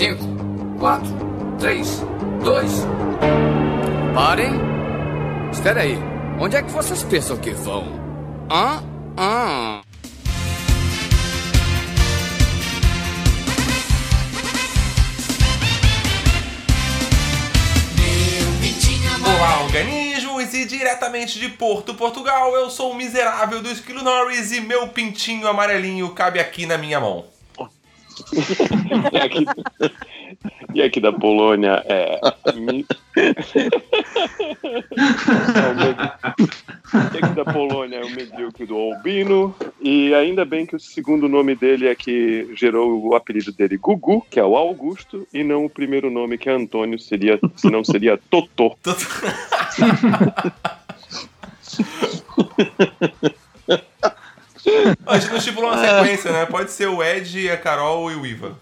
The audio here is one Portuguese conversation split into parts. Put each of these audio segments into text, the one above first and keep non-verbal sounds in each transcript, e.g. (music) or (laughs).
5, 4, 3, 2. Parem! Espera aí. Onde é que vocês pensam que vão? Hã? Hã? Olá, organismos! E diretamente de Porto, Portugal, eu sou o miserável do Esquilo Norris e meu pintinho amarelinho cabe aqui na minha mão. E aqui, e aqui da Polônia é. Mi- e aqui da Polônia é o medíocre do Albino. E ainda bem que o segundo nome dele é que gerou o apelido dele, Gugu, que é o Augusto, e não o primeiro nome que é Antônio, seria, senão seria Totô. (laughs) A gente não estipulou uma sequência, né? Pode ser o Ed, a Carol e o Iva.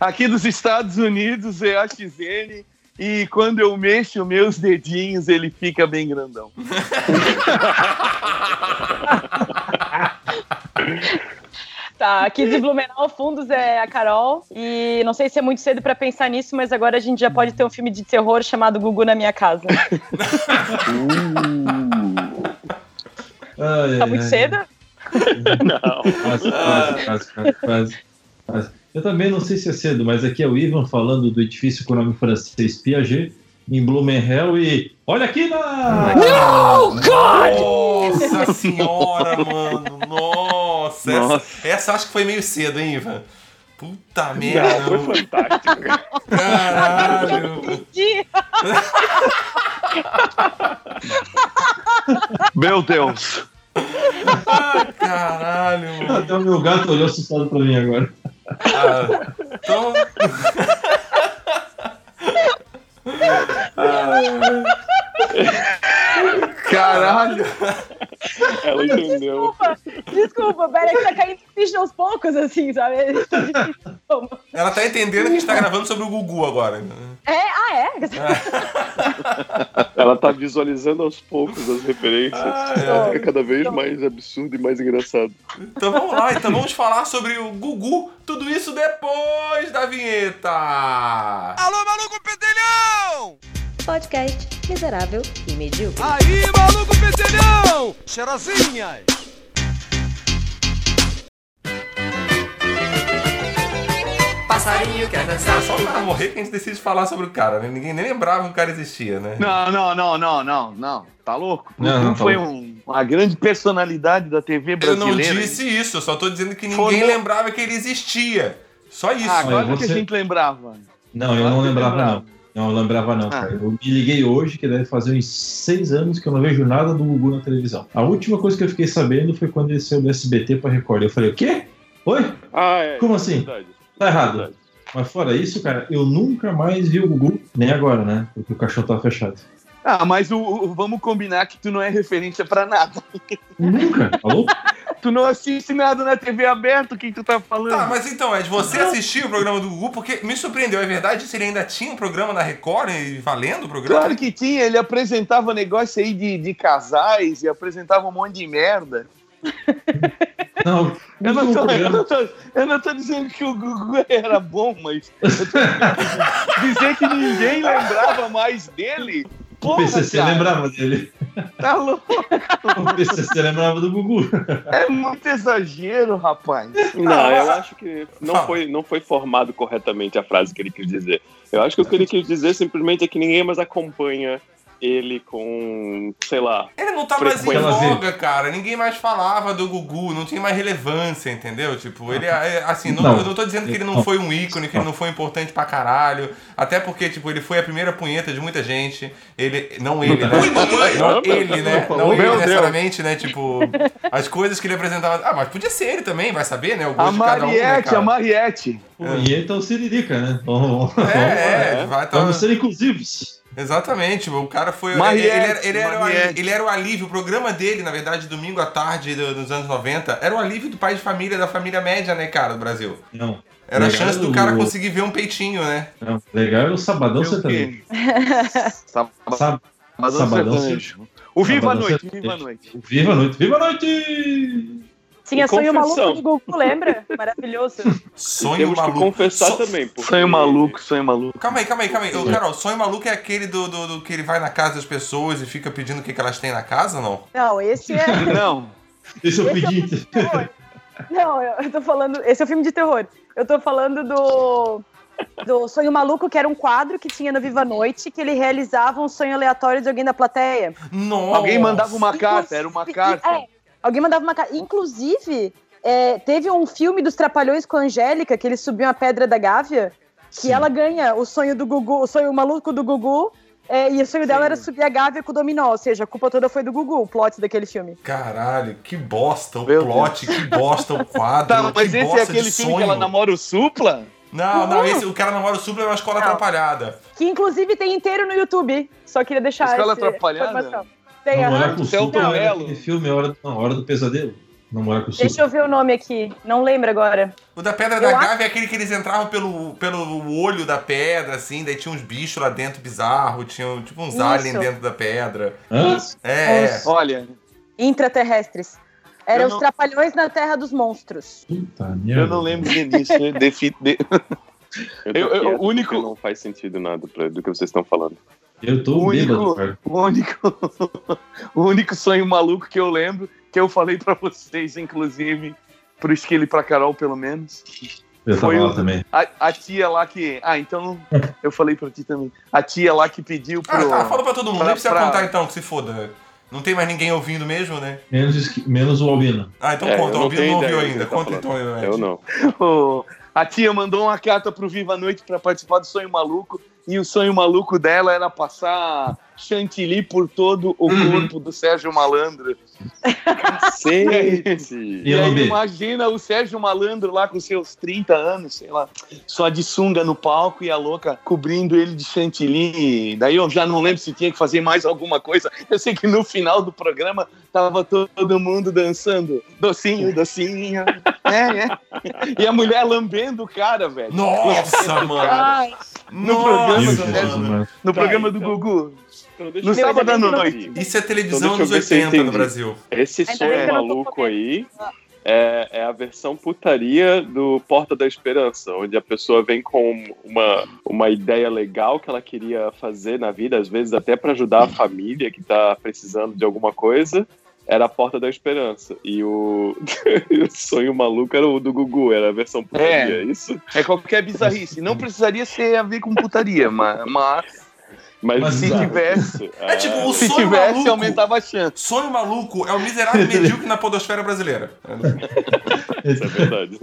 Aqui dos Estados Unidos é a XN e quando eu mexo meus dedinhos ele fica bem grandão. (laughs) Tá, aqui de Blumenau Fundos é a Carol. E não sei se é muito cedo pra pensar nisso, mas agora a gente já pode ter um filme de terror chamado Gugu na minha casa. Ai, (laughs) Tá ai, muito ai. cedo? Não. Quase, quase, quase, quase, quase, quase. Eu também não sei se é cedo, mas aqui é o Ivan falando do edifício com o nome francês Piaget, em Blumenau, e olha aqui na... Nossa senhora, mano. Nossa. Essa, Nossa. essa acho que foi meio cedo, hein, Ivan? Puta Não, merda. foi fantástico. Caralho. Meu Deus! Ai, caralho, mano. Até o meu gato olhou assustado pra mim agora. Ah, então. (laughs) Caralho! Ela entendeu. Desculpa, desculpa, pera que tá caindo ficha aos poucos, assim, sabe? Ela tá entendendo que a gente tá gravando sobre o Gugu agora. É, ah, é? Ela tá visualizando aos poucos as referências. Ah, Ela fica cada vez mais absurdo e mais engraçado. Então vamos lá, então vamos falar sobre o Gugu. Tudo isso depois da vinheta. Alô, maluco pedelhão! Podcast miserável e medíocre. Aí, maluco pedelhão! Cheirosinhas! Passarinho quer dançar. É só cara morrer que a gente decide falar sobre o cara, né? Ninguém nem lembrava que o cara existia, né? Não, não, não, não, não, não. Tá louco? Não, não, tá foi um- uma grande personalidade da TV Eu não brasileira. disse isso, eu só tô dizendo que ninguém Formou- lembrava que ele existia. Só isso. Ah, agora Olha, que a você- gente lembrava. Não, eu não lembrava, lembrava. não. Não, eu lembrava não, Ah. cara. Eu me liguei hoje, que deve fazer uns seis anos que eu não vejo nada do Gugu na televisão. A última coisa que eu fiquei sabendo foi quando ele saiu do SBT pra Record. Eu falei, o quê? Oi? Ah, é. Como assim? Verdade. Tá errado. Verdade. Mas fora isso, cara, eu nunca mais vi o Gugu, nem agora, né? Porque o caixão tá fechado. Ah, mas o, o- vamos combinar que tu não é referência pra nada. Nunca, falou? (laughs) Tu não assiste nada na TV aberta, o que tu tá falando? Tá, mas então, Ed, você assistiu o programa do Gugu porque me surpreendeu, é verdade? Se ele ainda tinha um programa na Record e valendo o programa? Claro que tinha, ele apresentava negócio aí de, de casais e apresentava um monte de merda. Não, Eu não, tô, eu, não tô, eu não tô dizendo que o Gugu (laughs) era bom, mas eu tô dizendo- dizer que ninguém lembrava mais dele. O Porra, PCC cara, lembrava dele. Tá louco? (laughs) O PCC lembrava do Gugu. É muito exagero, rapaz. Não, eu acho que não foi, não foi formado corretamente a frase que ele quis dizer. Eu acho que o que ele quis dizer simplesmente é que ninguém mais acompanha ele com, sei lá. Ele não tá mais em Frequência. voga, cara. Ninguém mais falava do Gugu, não tinha mais relevância, entendeu? Tipo, ele é, assim, não, Não. eu não tô dizendo que ele não foi um ícone, que ele não foi importante pra caralho. Até porque, tipo, ele foi a primeira punheta de muita gente. Ele. Não ele, né? Não ele, né? Não ele necessariamente, né? Tipo, as coisas que ele apresentava. Ah, mas podia ser ele também, vai saber, né? O gosto A de cada um, né, Mariette, cara? a Mariette. Pô, E então Siririca, né? Vamos, vamos, É, é, vai tá... vamos ser inclusivos. Exatamente, o cara foi. Mariette, ele, era, ele, era o, ele era o alívio, o programa dele, na verdade, domingo à tarde do- dos anos 90, era o alívio do pai de família, da família média, né, cara, do Brasil. Não. Era a Legal chance do o- cara conseguir ver um peitinho, né? Não, legal era o Sabadão É o Sertanejo. quê? (laughs) Sab- Sab- Sabadão Sabadão Sertanejo. O Viva a Noite. Viva a Noite. Viva a noite! Viva a noite! Tinha E sonho confissão. maluco do Gugu, lembra? Maravilhoso. Sonho Temos que maluco. confessar So- também. porque- Sonho maluco, sonho maluco. Calma aí, calma aí, calma aí. Ô, Carol, sonho maluco é aquele do, do, do que ele vai na casa das pessoas e fica pedindo o que, que elas têm na casa ou não? Não, esse é. (laughs) Não. Esse eu é o pedi. filme de terror. Não, eu, eu tô falando. Esse é o filme de terror. Eu tô falando do. Do Sonho Maluco, que era um quadro que tinha no Viva Noite, que ele realizava um sonho aleatório de alguém da plateia. Nossa. Alguém mandava uma carta, era uma carta. É, alguém mandava uma carta. Inclusive, é, teve um filme dos Trapalhões com a Angélica, que eles subiam a Pedra da Gávea, que Sim. ela ganha o sonho do Gugu, o sonho maluco do Gugu. é, e o sonho dela era subir a Gávea com o dominó, ou seja, a culpa toda foi do Gugu, o plot daquele filme. Caralho, que bosta o Meu plot, que bosta o quadro. Tá, mas que esse bosta é aquele filme sonho. que ela namora o Supla? Não, não, esse, o cara namora o Supla é uma escola Não. atrapalhada. Que inclusive tem inteiro no YouTube. Só queria deixar Escola essa Atrapalhada? informação. Tem, Namorar aham. com o Supla era Mello. aquele filme Hora, não, Hora do Pesadelo. Namorar com o Deixa eu ver o nome aqui. Não lembro agora. O da Pedra Eu da acho- Gávea é aquele que eles entravam pelo, pelo olho da pedra, assim, daí tinha uns bichos lá dentro bizarro, tinha tipo uns Isso. aliens dentro da pedra. Hã? É, é. Olha, Intraterrestres. Eram Eu os não- Trapalhões na Terra dos Monstros. Puta merda. eu não lembro disso. né? De- (laughs) Eu, tô Eu- eu- quieto o único- Não faz sentido nada pra, do que vocês estão falando. Eu tô O único- bêbado, cara. O único, (laughs) o único sonho maluco que eu lembro, que eu falei pra vocês, inclusive, pro Esquilo e pra Carol, pelo menos. Eu tava Foi lá o- também. A, a tia lá que. Ah, então (laughs) eu falei pra ti também. A tia lá que pediu Ah, pro. tá, fala pra todo mundo, nem pra- precisa pra- contar então, que se foda. Não tem mais ninguém ouvindo mesmo, né? Menos, menos o Albino. Ah, então É, conta, o Albino não ouviu ainda. você Conta tá então. Eu não. (laughs) A tia mandou uma carta pro Viva a Noite pra participar do Sonho Maluco. E o sonho maluco dela era passar chantilly por todo o corpo do Sérgio Malandro. Cacete! E aí imagina o Sérgio Malandro lá com seus 30 anos, sei lá, só de sunga no palco e a louca cobrindo ele de chantilly. Daí eu já não lembro se tinha que fazer mais alguma coisa. Eu sei que no final do programa tava todo mundo dançando. Docinho, docinho. É, é. E a mulher lambendo o cara, velho. Nossa, mano! Ai, No Nossa, programa do. No Tá, programa do então. Gugu. Então, deixa No sábado à noite. Isso é televisão Então, deixa eu nos ver se eu 80 no. Brasil. Esse não tô maluco aí é, é a versão putaria do Porta da Esperança, onde a pessoa vem com uma, uma ideia legal que ela queria fazer na vida, às vezes até para ajudar a família que tá precisando de alguma coisa. Era a Porta da Esperança. E o, (laughs) o sonho maluco era o do Gugu, era a versão putaria, É. é isso? É qualquer bizarrice. Não precisaria ser a ver com putaria, mas, mas Mas, Mas se tivesse, É tipo, o se sonho tivesse, maluco. aumentava a chance. Sonho maluco é o miserável medíocre na podosfera brasileira. Isso é verdade.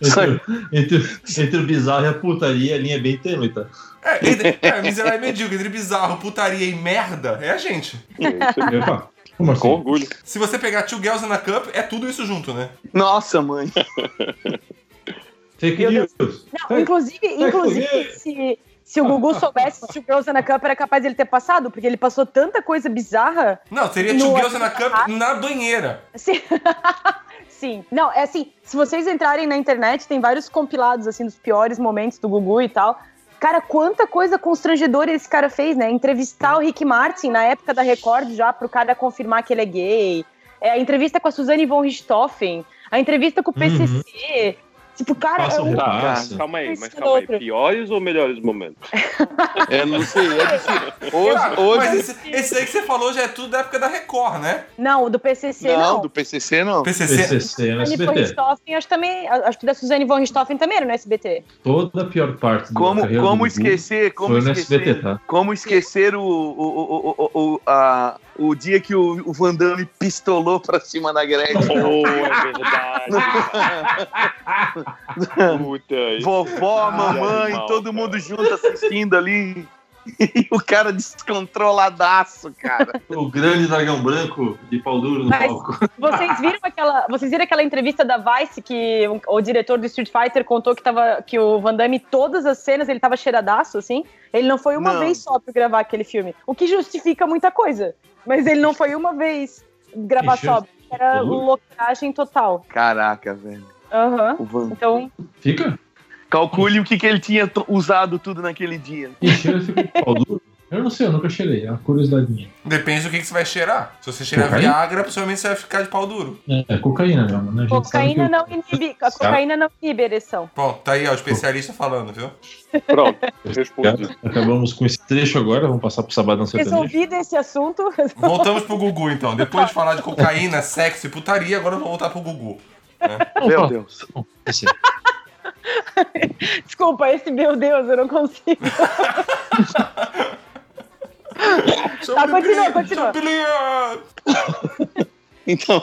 Entre, entre, entre o bizarro e a putaria, a linha é bem tênue, tá? É, entre, é, miserável e medíocre, entre bizarro, putaria e merda, é a gente. Epa, como assim? Com orgulho. Se você pegar Two Girls in a Cup, é tudo isso junto, né? Nossa, mãe. (laughs) Fake news. Não, inclusive, inclusive se, se o Gugu soubesse que o Girls in a Cup era capaz dele ter passado, porque ele passou tanta coisa bizarra. Não, seria Two Girls in a WhatsApp. Cup na banheira. Assim, (laughs) Sim. Não, é assim, se vocês entrarem na internet, tem vários compilados, assim, dos piores momentos do Gugu e tal. Cara, quanta coisa constrangedora esse cara fez, né? Entrevistar o Rick Martin na época da Record já pro cara confirmar que ele é gay. É, a entrevista com a Suzane von Richthofen. A entrevista com o PCC. Tipo, cara, Passa é um... Tá, calma aí, mas é calma aí. Piores ou melhores momentos? (laughs) É, não sei. É. Hoje, Cara, hoje mas esse, esse aí que você falou já é tudo da época da Record, né? Não, o do PCC não, não. do PCC não. PCC. PCC no von SBT. Richthofen, acho também. Acho que da Suzane von Richthofen também era no SBT. Toda a pior parte do Como, carreira como esquecer, como foi no esquecer, SBT, tá? como esquecer o, o, o, o, o, a, o dia que o, o Van Damme pistolou pra cima da Gretchen. Oh, é verdade. (laughs) Puta, isso Vovó, mamãe, todo mundo junto assistindo ali. (laughs) E o cara descontroladaço, cara. (laughs) O grande dragão branco de pau duro no Mas- palco. (laughs) Vocês viram aquela, vocês viram aquela entrevista da Vice que o, o diretor do Street Fighter contou que, tava, que o Van Damme, todas as cenas, ele tava cheiradaço, assim? Ele não foi uma Não. vez só pra gravar aquele filme. O que justifica muita coisa. Mas ele não foi uma vez gravar Que só. Era Uhum. loucagem total. Caraca, velho. Aham. O Van... Então, Fica? Calcule o que, que ele tinha usado tudo naquele dia. E cheira fica com pau duro. Eu não sei, eu nunca cheirei. É uma curiosidade minha. Depende do que, que você vai cheirar. Se você cheirar Cocaína? Viagra, possivelmente você vai ficar de pau duro. É, é cocaína mesmo, né? A gente sabe Cocaína que- não inibe, a cocaína não inibe ereção. Bom, tá aí, ó, o especialista falando, viu? Pronto, (laughs) respondi. Acabamos com esse trecho agora, vamos passar pro Sabadão Sertanejo. Resolvido esse assunto. (laughs) Voltamos pro Gugu, então. Depois de falar de cocaína, sexo e putaria, agora eu vou voltar pro Gugu. Vamos Meu Deus. (laughs) Desculpa, esse meu Deus, eu não consigo. (laughs) Tá, continua, continua. Então,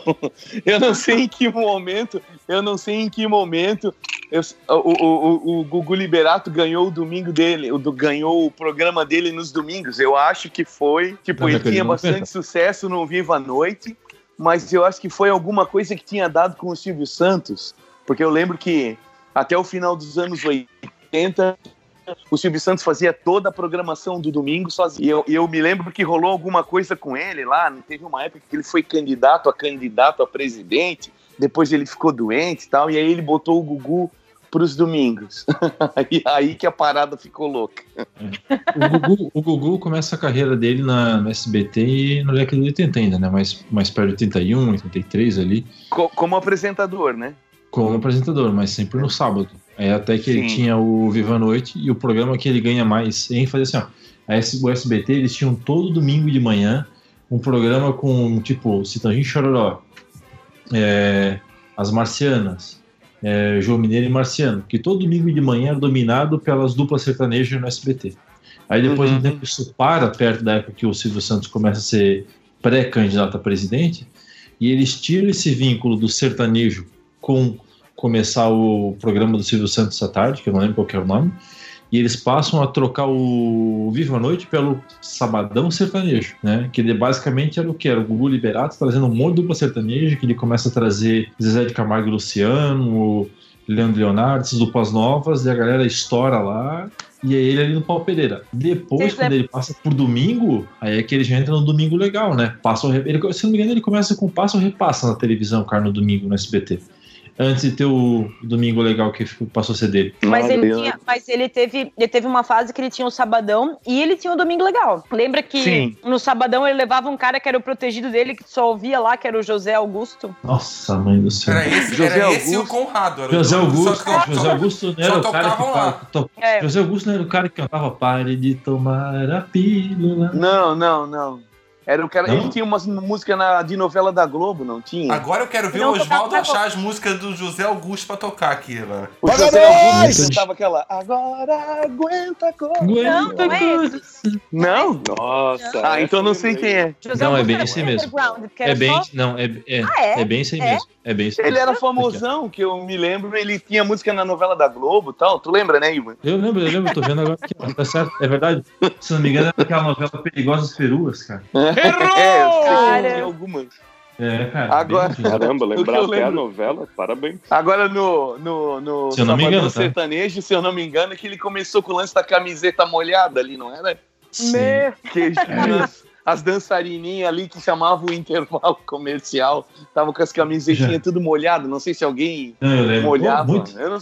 eu não sei em que momento, eu não sei em que momento eu- o, o, o, o Gugu Liberato ganhou o domingo dele, o ganhou o programa dele nos domingos. Eu acho que foi, tipo, Na ele década de tinha 90. bastante sucesso no Viva a Noite, mas eu acho que foi alguma coisa que tinha dado com o Silvio Santos, porque eu lembro que até o final dos anos 80 o Silvio Santos fazia toda a programação do domingo sozinho. E eu, eu me lembro que rolou alguma coisa com ele lá. Teve uma época que ele foi candidato a candidato a presidente. Depois ele ficou doente e tal. E aí ele botou o Gugu para os domingos. (laughs) e aí que a parada ficou louca. O Gugu, o Gugu começa a carreira dele na, no SBT e na década de 80 ainda, né? Mais, mais perto de 81, 83 ali, Co- como apresentador, né? Como apresentador, mas sempre no sábado. Aí até que ele Sim. tinha o Viva a Noite e o programa que ele ganha mais ênfase assim, ó. O SBT, eles tinham todo domingo de manhã um programa com, tipo, Citãozinho Chororó, é, As Marcianas, é, João Mineiro e Marciano, que todo domingo de manhã era dominado pelas duplas sertanejas no SBT. Aí depois de Uhum. um tempo isso para perto da época que o Silvio Santos começa a ser pré-candidato a presidente, e eles tiram esse vínculo do sertanejo com começar o programa do Silvio Santos à tarde, que eu não lembro qual é o nome, e eles passam a trocar o Viva a Noite pelo Sabadão Sertanejo, né? Que ele basicamente era o que? Era o Gugu Liberato trazendo um monte de dupla sertaneja, que ele começa a trazer Zezé de Camargo e Luciano, Leandro Leonardo, essas duplas novas, e a galera estoura lá, e é ele ali no pau Pereira. Depois, Vocês quando ele passa por domingo, aí é que ele já entra no domingo legal, né? Passa o, ele, se não me engano, ele começa com passa ou repassa na televisão, cara, no domingo, no SBT. Antes de ter o domingo legal que passou a ser dele. Mas ele, tinha, mas ele teve, ele teve uma fase que ele tinha o sabadão e ele tinha o domingo legal. Lembra que Sim. no sabadão ele levava um cara que era o protegido dele, que só ouvia lá, que era o José Augusto? Nossa, mãe do céu. Era esse, José era esse e o Augusto. Conrado. Era José Augusto, só José Augusto não era só o cara que, pa- to- É. José Augusto não era o cara que cantava Pare de tomar a pílula. Não, não, não. Era o cara. Não? Ele tinha uma música na, de novela da Globo, não tinha? Agora eu quero ver Não o Oswaldo tocava- achar as músicas do José Augusto pra tocar aqui, mano. O Paga José! Augusto cantava aquela. Agora aguenta a coisa. Não, não é esse. Não? Nossa. Ah, então não sei quem é. José Não, é Augusto bem era esse mesmo. É era bem, só- não, é, é, Ah, é? é bem isso aí É? mesmo. É bem aí Ele mesmo. era famosão, que eu me lembro, ele tinha música na novela da Globo e tal. Tu lembra, né, Ivan? Eu lembro, eu lembro, tô vendo agora que tá certo. É verdade. Se não me engano, é aquela novela Perigosas Peruas, cara. É, eu sei que Cara. tinha algumas. É, cara. Agora- Caramba, lembrar até a novela, parabéns. Agora no, no, no Se eu não me Sabadão engano, tá? Sertanejo, se eu não me engano, é que ele começou com o lance da camiseta molhada ali, não era? Sim. Meu, Que as, as dançarininhas ali que chamavam o intervalo comercial, estavam com as camisetinhas Já. tudo molhado. Não sei se alguém Não, eu molhava. Muito. Eu, não,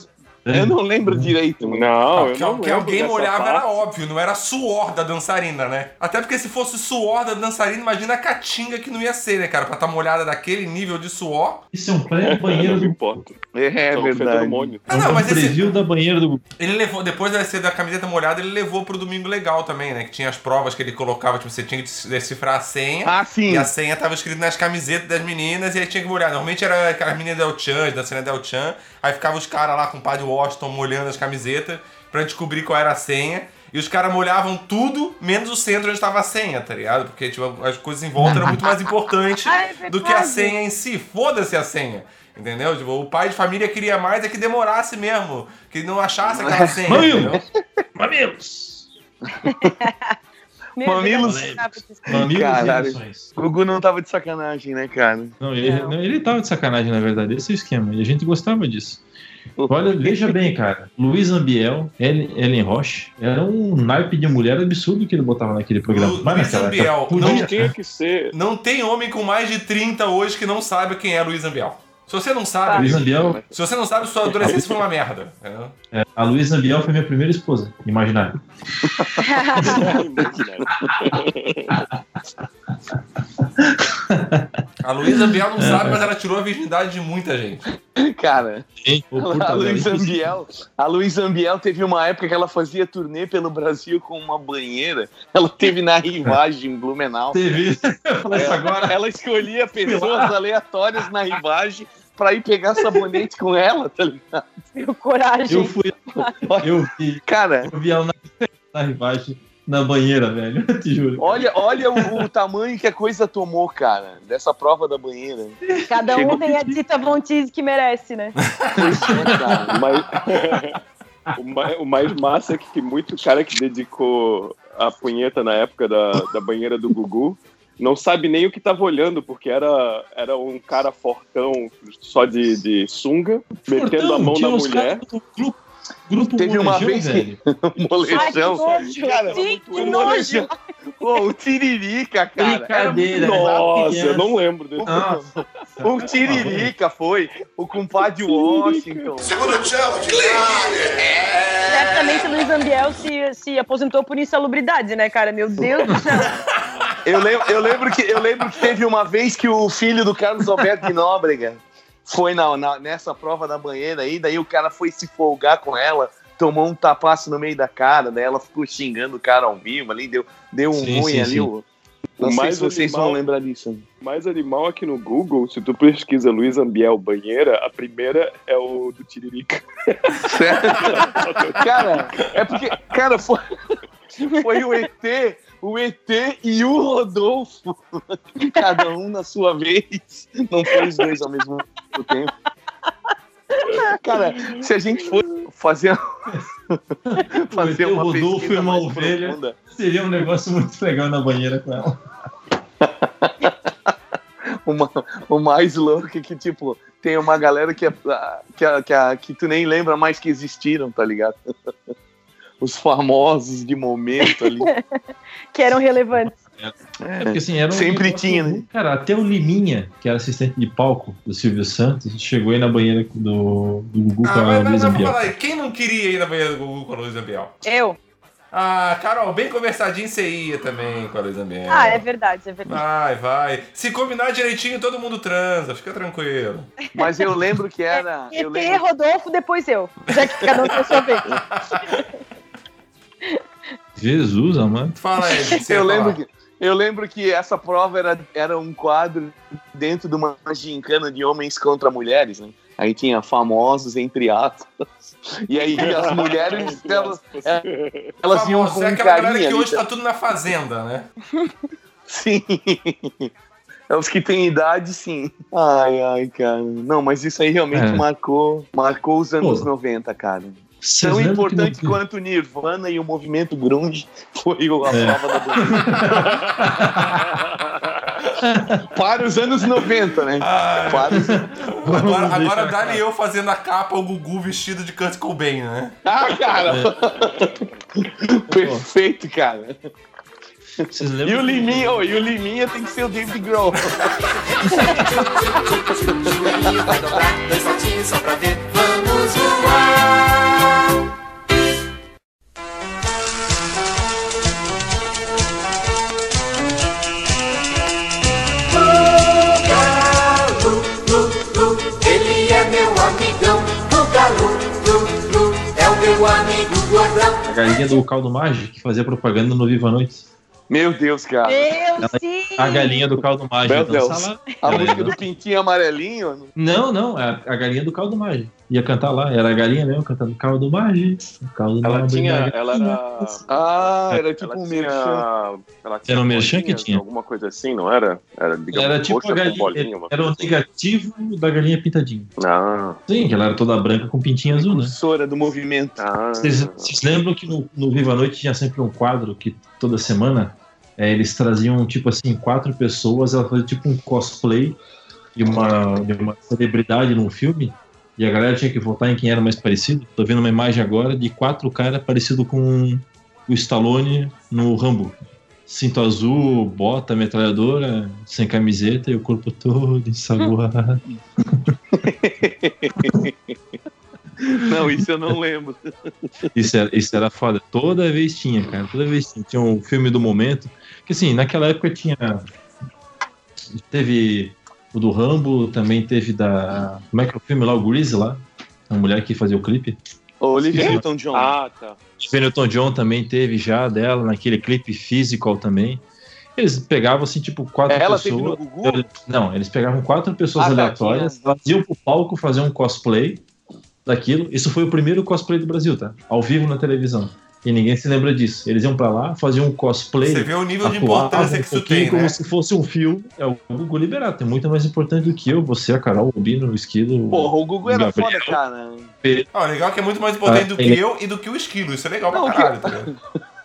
eu não lembro direito. mano. Não, eu que, não que alguém molhava era óbvio, não era suor da dançarina, né? Até porque se fosse suor da dançarina, imagina a catinga que não ia ser, né, cara? Pra estar molhada daquele nível de suor. Isso é um pré-banheiro (laughs) Não do importa. É, São verdade. Ah, não, é um mas esse, da banheira do ele levou, depois da ser da camiseta molhada, ele levou pro domingo legal também, né? Que tinha as provas que ele colocava, tipo, você tinha que decifrar a senha. Ah, sim. E a senha tava escrita nas camisetas das meninas e aí tinha que molhar. Normalmente era aquelas meninas Del Chan, da cena Del Chan. Aí ficava os caras lá com o padre Washington molhando as camisetas pra descobrir qual era a senha. E os caras molhavam tudo, menos o centro onde estava a senha, tá ligado? Porque tipo, as coisas em volta eram muito mais (laughs) importantes Ah, é do que a senha em si. Foda-se a senha. Entendeu? Tipo, o pai de família queria mais é que demorasse mesmo. Que não achasse aquela (laughs) senha. Mamilos! Mamilos. (laughs) Disso. Mamilos Caralho. O Gugu não tava de sacanagem, né, cara? Não, ele, Não. não, ele tava de sacanagem, na verdade. Esse é o esquema. E a gente gostava disso. Olha, veja bem, cara. Luiz Ambiel, Ellen, Ellen Roche, era um naipe de mulher absurdo que ele botava naquele programa. Lu- Mas Luiz Ambiel, não Tinha que ser. Não tem homem com mais de 30 hoje que não saiba quem é Luiz Ambiel. Se você não sabe, Luísa Biel, se você não sabe, sua adolescência foi uma merda. é, a Luísa Biel foi minha primeira esposa, imaginário. A Luísa Biel não sabe, mas ela tirou a virgindade de muita gente. Cara, a Luísa. Ambiel, a Luísa Ambiel teve uma época que ela fazia turnê pelo Brasil com uma banheira. Ela teve na rivagem em Blumenau. Teve. (laughs) Eu falei isso agora. Ela escolhia pessoas aleatórias na rivagem pra ir pegar sabonete com ela, tá ligado? Meu coragem. Eu fui. Eu vi. Cara, Eu vi ela na, na rivagem, na banheira, velho. Eu (laughs) te juro. olha, olha o, o tamanho que a coisa tomou, cara, dessa prova da banheira. Cada um Chegou- tem a Dita Von Teese que merece, né? Pois é, cara. Mas (laughs) o mais, o mais massa é que muito cara que dedicou a punheta na época da, da banheira do Gugu não sabe nem o que tava olhando, porque era, era um cara fortão só de, de sunga, metendo a mão na mulher. Grupo, grupo Teve uma Molejão, vez que- velho. (laughs) Ai, que Molejão. nojo. Cara, Sim, que o nojo. molejão. Pô, o Tiririca, cara. Era Brincadeira. Nossa, eu não lembro desse. Nossa. (laughs) O Tiririca foi, o compadre Washington. Certamente o Luiz Ambiel se, se aposentou por insalubridade, né, cara? Meu Deus do céu. (laughs) Eu lembro, eu, lembro que, eu lembro que teve uma vez que o filho do Carlos Alberto de Nóbrega foi na, na- nessa prova da banheira aí, daí o cara foi se folgar com ela, tomou um tapaço no meio da cara, daí ela ficou xingando o cara ao vivo ali, deu, deu um Sim, ruim sim, ali. sim. o- Não O sei mais se vocês animal- vão lembrar disso. mais animal aqui no Google, se tu pesquisa Luiz Ambiel banheira, a primeira é o do Tiririca. (laughs) Cara, é porque, cara, foi, foi o ET, o ET e o Rodolfo, cada um na sua vez, não foi os dois ao mesmo tempo. Cara, se a gente for fazer, (laughs) fazer O uma Rodolfo é uma ovelha. profunda, Seria um negócio muito legal na banheira com ela. (laughs) uma, o mais louco é que, tipo, tem uma galera que, é, que, é- que, é- que tu nem lembra mais que existiram, tá ligado? Os famosos de momento ali. (laughs) Que eram relevantes. É porque assim, era um Sempre negócio- tinha, né? Cara, até o Liminha, que era assistente de palco do Silvio Santos, chegou aí na banheira do, do Gugu com Ah, a mas, mas, Luísa Biel. fala aí, quem não queria ir na banheira do Gugu com a Luísa Biel? Eu. Ah, Carol, bem conversadinho você ia também com a Luísa Biel. Ah, é verdade, é verdade. Vai, vai. Se combinar direitinho, todo mundo transa, fica tranquilo. Mas eu lembro que (laughs) era. Eu ET, lembro, Rodolfo, depois eu. Já que cada um tem a sua vez. (laughs) Jesus, amado. Fala aí, que eu, lembro que, eu lembro que essa prova era, era um quadro dentro de uma gincana de homens contra mulheres, né? Aí tinha famosos, entre aspas. E aí (laughs) as mulheres, elas, elas iam com é aquela galera carinha. que ali, hoje tá tudo na fazenda, né? Sim. É os que têm idade, sim. Ai, ai, cara. Não, mas isso aí realmente É. marcou, marcou os anos Pô. 90, cara. Vocês Tão importante no- quanto o Nirvana e o movimento grunge (laughs) foi o- a É. prova da (laughs) bandeira. Para os anos 90, né? Ah, Para os... (laughs) agora agora dá-lhe eu fazendo a capa, o Gugu vestido de Kurt Cobain, né? Ah, cara! Perfeito, cara. Vocês E o Liminha, oh, e o Liminha tem que ser o David Grohl. Só pra ver. Vamos voar. O galo, lu, lu, ele é meu amigão. O galo, lu, lu, é o meu amigo gordão. A galinha do caldo mágico que fazia propaganda no Viva Noite. Meu Deus, cara. Meu, sim! A galinha do caldo mágico. Meu dança Deus. A Ela música do Pintinho Amarelinho. Não, não, a, a galinha do caldo mágico. Ia cantar lá, era a galinha mesmo cantando caldo mágico. Caldo Ela mágico, tinha. galinha. Ela era. Ah, era tipo ela um tinha, merchan. ela tinha Era um merchan que tinha. Alguma coisa assim, não era? Era, digamos, Era tipo galinha. bolinha, Era o assim. negativo da galinha pintadinha. Ah, Sim, que ela era toda branca com pintinho azul, né? Do movimento. ah. Vocês, vocês lembram que no, no Viva a Noite tinha sempre um quadro que toda semana é, eles traziam, tipo assim, quatro pessoas, ela fazia tipo um cosplay de uma, de uma celebridade num filme, e a galera tinha que votar em quem era mais parecido. Tô vendo uma imagem agora de quatro caras parecidos com o Stallone no Rambo. Cinto azul, bota, metralhadora, sem camiseta e o corpo todo ensaboado. (laughs) Não, isso eu não lembro. Isso era, isso era foda. Toda vez tinha, cara. Toda vez tinha. Tinha um filme do momento. Que assim, naquela época tinha. Teve o do Rambo, também teve da. Como é que é o filme lá? O Grease lá? A mulher que fazia o clipe. Olivia. Newton-John. Ah, tá. Newton John também teve já dela, naquele clipe physical também. Eles pegavam assim, tipo, quatro Ela teve pessoas. no Gugu? Não, eles pegavam quatro pessoas Ah, tá, aleatórias, elas iam pro palco fazer um cosplay daquilo. Isso foi o primeiro cosplay do Brasil, tá? Ao vivo na televisão. E ninguém se lembra disso. Eles iam pra lá, faziam um cosplay. Você vê o nível de importância um que isso tem, como né? se fosse um filme. É o Gugu Liberato. É muito mais importante do que eu, você, a Carol, o Bino, o Esquilo. Porra, o Gugu era Gabriel. foda, cara. Ó, legal que é muito mais importante Ah, do que ele- eu e do que o esquilo. Isso é legal pra Não, que- caralho, tá ligado? (laughs)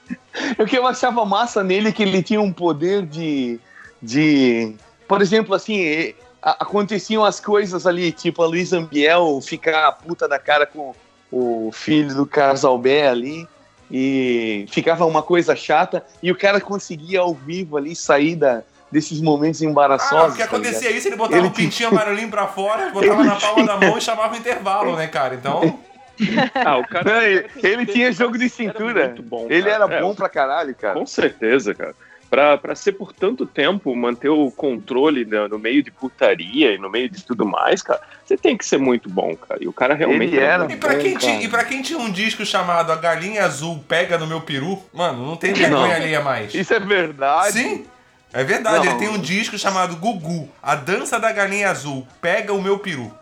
O que eu achava massa nele é que ele tinha um poder de. de por exemplo, assim, aconteciam as coisas ali, tipo a Luísa Ambiel ficar a puta da cara com o filho do Carlos Albert ali, e ficava uma coisa chata, e o cara conseguia ao vivo ali sair da, desses momentos Ah, embaraçosos. porque tá acontecia isso, ele botava Ele o pintinho amarelinho pra fora, botava na palma da mão e chamava o intervalo, né, cara? Então, (laughs) Ah, o cara. Não, ele, ele tinha jogo de Era cintura. muito bom, ele era É, bom pra caralho, cara. Com certeza, cara. Pra, pra ser por tanto tempo, manter o controle no, no meio de putaria e no meio de tudo mais, cara, você tem que ser muito bom, cara. E o cara realmente Ele era. e pra, bom, quem tinha, e quem tinha um disco chamado A Galinha Azul Pega no Meu Peru, mano, não tem vergonha Não. alheia mais. Isso é verdade. Sim, é verdade. Não. Ele tem um disco chamado Gugu, A Dança da Galinha Azul Pega o Meu Peru.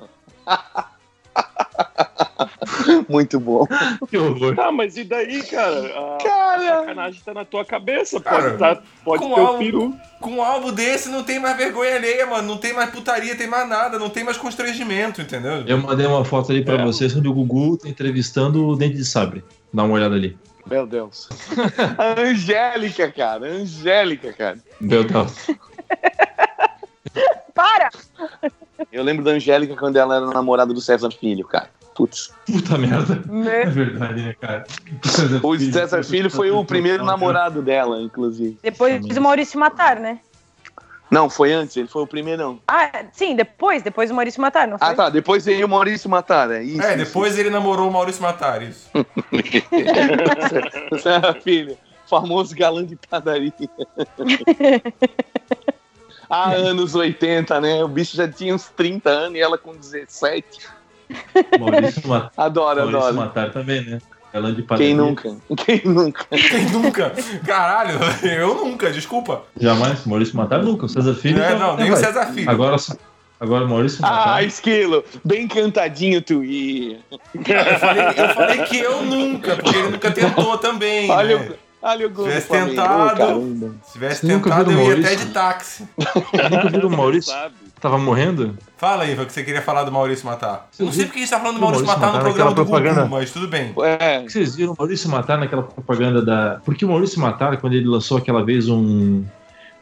(laughs) (laughs) Muito bom. Que horror. Tá, mas e daí, cara? A Cara, sacanagem tá na tua cabeça, Cara, pode, tá, pode ter o algo- peru. Com um álbum desse não tem mais vergonha alheia, mano. Não tem mais putaria, tem mais nada, não tem mais constrangimento, entendeu? Eu mandei uma foto ali pra É. vocês onde o Gugu tá entrevistando o Dente de Sabre. Dá uma olhada ali. Meu Deus. A (laughs) Angélica, cara. Angélica, cara. Meu Deus. Para! Eu lembro da Angélica quando ela era namorada do César Filho, cara. Putz. Puta merda. É Me- verdade, né, cara? O César (laughs) Filho foi o primeiro namorado dela, inclusive. Depois o Maurício matar, né? Não, foi antes, ele foi o primeirão. Ah, sim, depois, depois o Maurício matar, não foi? Ah, tá. Depois veio o Maurício Matar, é isso. É, isso. depois ele namorou o Maurício Matar, isso. (laughs) César Filho, famoso galã de padaria. (laughs) ah, anos 80, né? O bicho já tinha uns 30 anos e ela com 17. Maurício, Ma- (laughs) Adoro, Maurício adoro. Matar também, né? Ela de padaria. Quem nunca? (laughs) Quem nunca? Quem nunca? Caralho, (laughs) eu nunca, desculpa. Jamais. Maurício Matar nunca. O César Filho. É, não, nem o vai. César Filho. Agora, só- agora o Maurício Matar. Ah, esquilo, bem cantadinho tu ia. Eu falei, eu falei que eu nunca, porque ele nunca tentou também. Olha né? o, olha o gol do Tivesse tentado. Caramba. Se tivesse tentado, eu o ia até de táxi. Nunca viu o Maurício? Tava morrendo? Fala Iva, que você queria falar do Maurício Matar. Eu não sei porque a gente tá falando do Maurício, Maurício Matar no Matar programa do propaganda. Gugu, mas tudo bem. É, Vocês viram o Maurício Matar naquela propaganda da. Porque o Maurício Matar, quando ele lançou aquela vez um,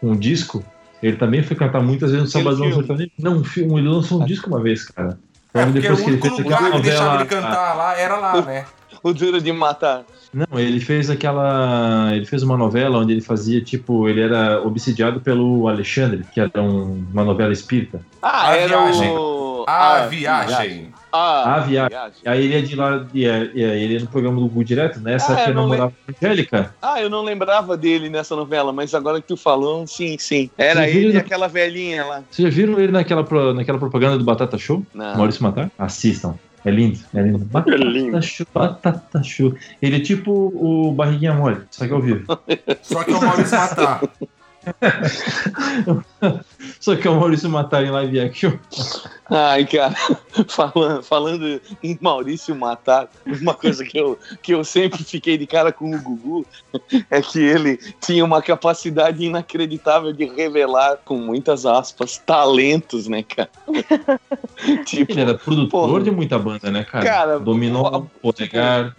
um disco, ele também foi cantar muitas vezes no Sabadão. Sertanejo. Não, um filme, ele lançou um disco uma vez, cara. É, porque Depois o que ele único fez lugar que deixava ele cantar lá era lá, né? O duro de matar. Não, ele fez aquela. Ele fez uma novela onde ele fazia, tipo, ele era obsidiado pelo Alexandre, que era um- uma novela espírita. Ah, A era viagem. o... A Ah, viagem. Ah, A viagem. Aí ele ia de lá, ia, ia, ele ia no programa do Gugu direto, nessa Ah, época eu namorava com a Angélica. Ah, eu não lembrava dele nessa novela, mas agora que tu falou, sim, sim. Era ele e ele- aquela velhinha lá. Vocês já viram ele naquela, pro- naquela propaganda do Batata Show? Não. Maurício Matar? Assistam. É lindo, é lindo. Batata lindo. Show, Batata Show. Ele é tipo o Barriguinha Mole, só que ao vivo. Só que é o Maurício Matar. (laughs) (laughs) só que é o Maurício Matar em live action. Ai, cara, (laughs) falando, falando em Maurício Matar, uma coisa que eu, que eu sempre fiquei de cara com o Gugu é que ele tinha uma capacidade inacreditável de revelar, com muitas aspas, talentos, né, cara? (laughs) tipo, Ele era produtor Porra. de muita banda, né, cara? Cara, Dominou, Polegar.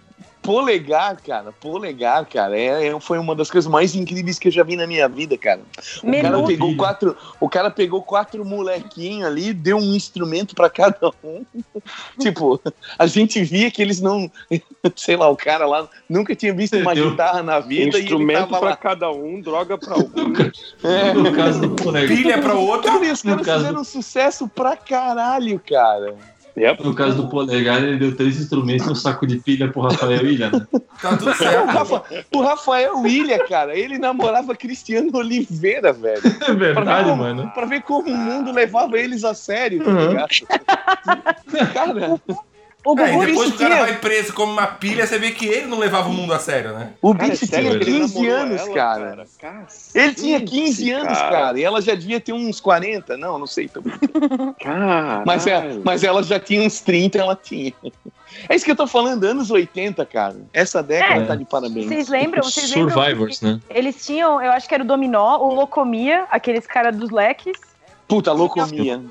Polegar, cara, polegar, cara, é, é- foi uma das coisas mais incríveis que eu já vi na minha vida, cara. O cara pegou quatro, o cara pegou quatro molequinhos ali, deu um instrumento pra cada um. (laughs) tipo, a gente via que eles não, (laughs) sei lá, o cara lá nunca tinha visto uma Deu guitarra na vida e ele Instrumento lá. cada um, droga pra um. É. No caso do. Pilha pra outro. Cara, e os caras fizeram sucesso pra caralho, cara. Yep. No caso do polegar, ele deu três instrumentos e um saco de pilha pro Rafael Ilha, né? Tá tudo O, certo. Rafa, o Rafael William, cara, ele namorava Cristiano Oliveira, velho. (laughs) É Pra ver, verdade, como, mano. pra ver como o mundo levava eles a sério, tá Uhum. ligado? (laughs) Cara, O É, e Gugu depois que o cara vai preso como uma pilha, você vê que ele não levava o mundo a sério, né? o Cara, bicho sério tinha ele 15 namorou anos, ela, cara. Cacete, Ele tinha 15 anos, cara. cara, e ela já devia ter uns 40. Não, não sei também. (laughs) Caralho. Mas, é, mas ela já tinha uns 30, ela tinha. É isso que eu tô falando, anos 80, cara. Essa década É. tá de parabéns. Vocês lembram? Vocês lembram Survivors, né? que Eles tinham, eu acho que era o Dominó, o Locomia, aqueles caras dos leques. Puta, loucomia.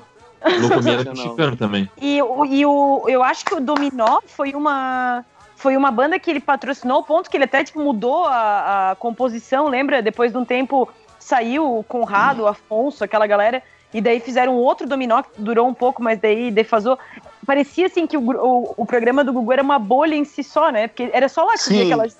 Locomia era mexicano também. E, o- e o, eu acho que o Dominó foi uma, foi uma banda que ele patrocinou, ao ponto que ele até tipo, mudou a, a composição, lembra? Depois de um tempo saiu o Conrado, o Afonso, aquela galera, e daí fizeram outro Dominó que durou um pouco, mas daí defasou. Parecia assim que o, o, o programa do Gugu era uma bolha em si só, né? Porque era só lá que Sim. aquela gente.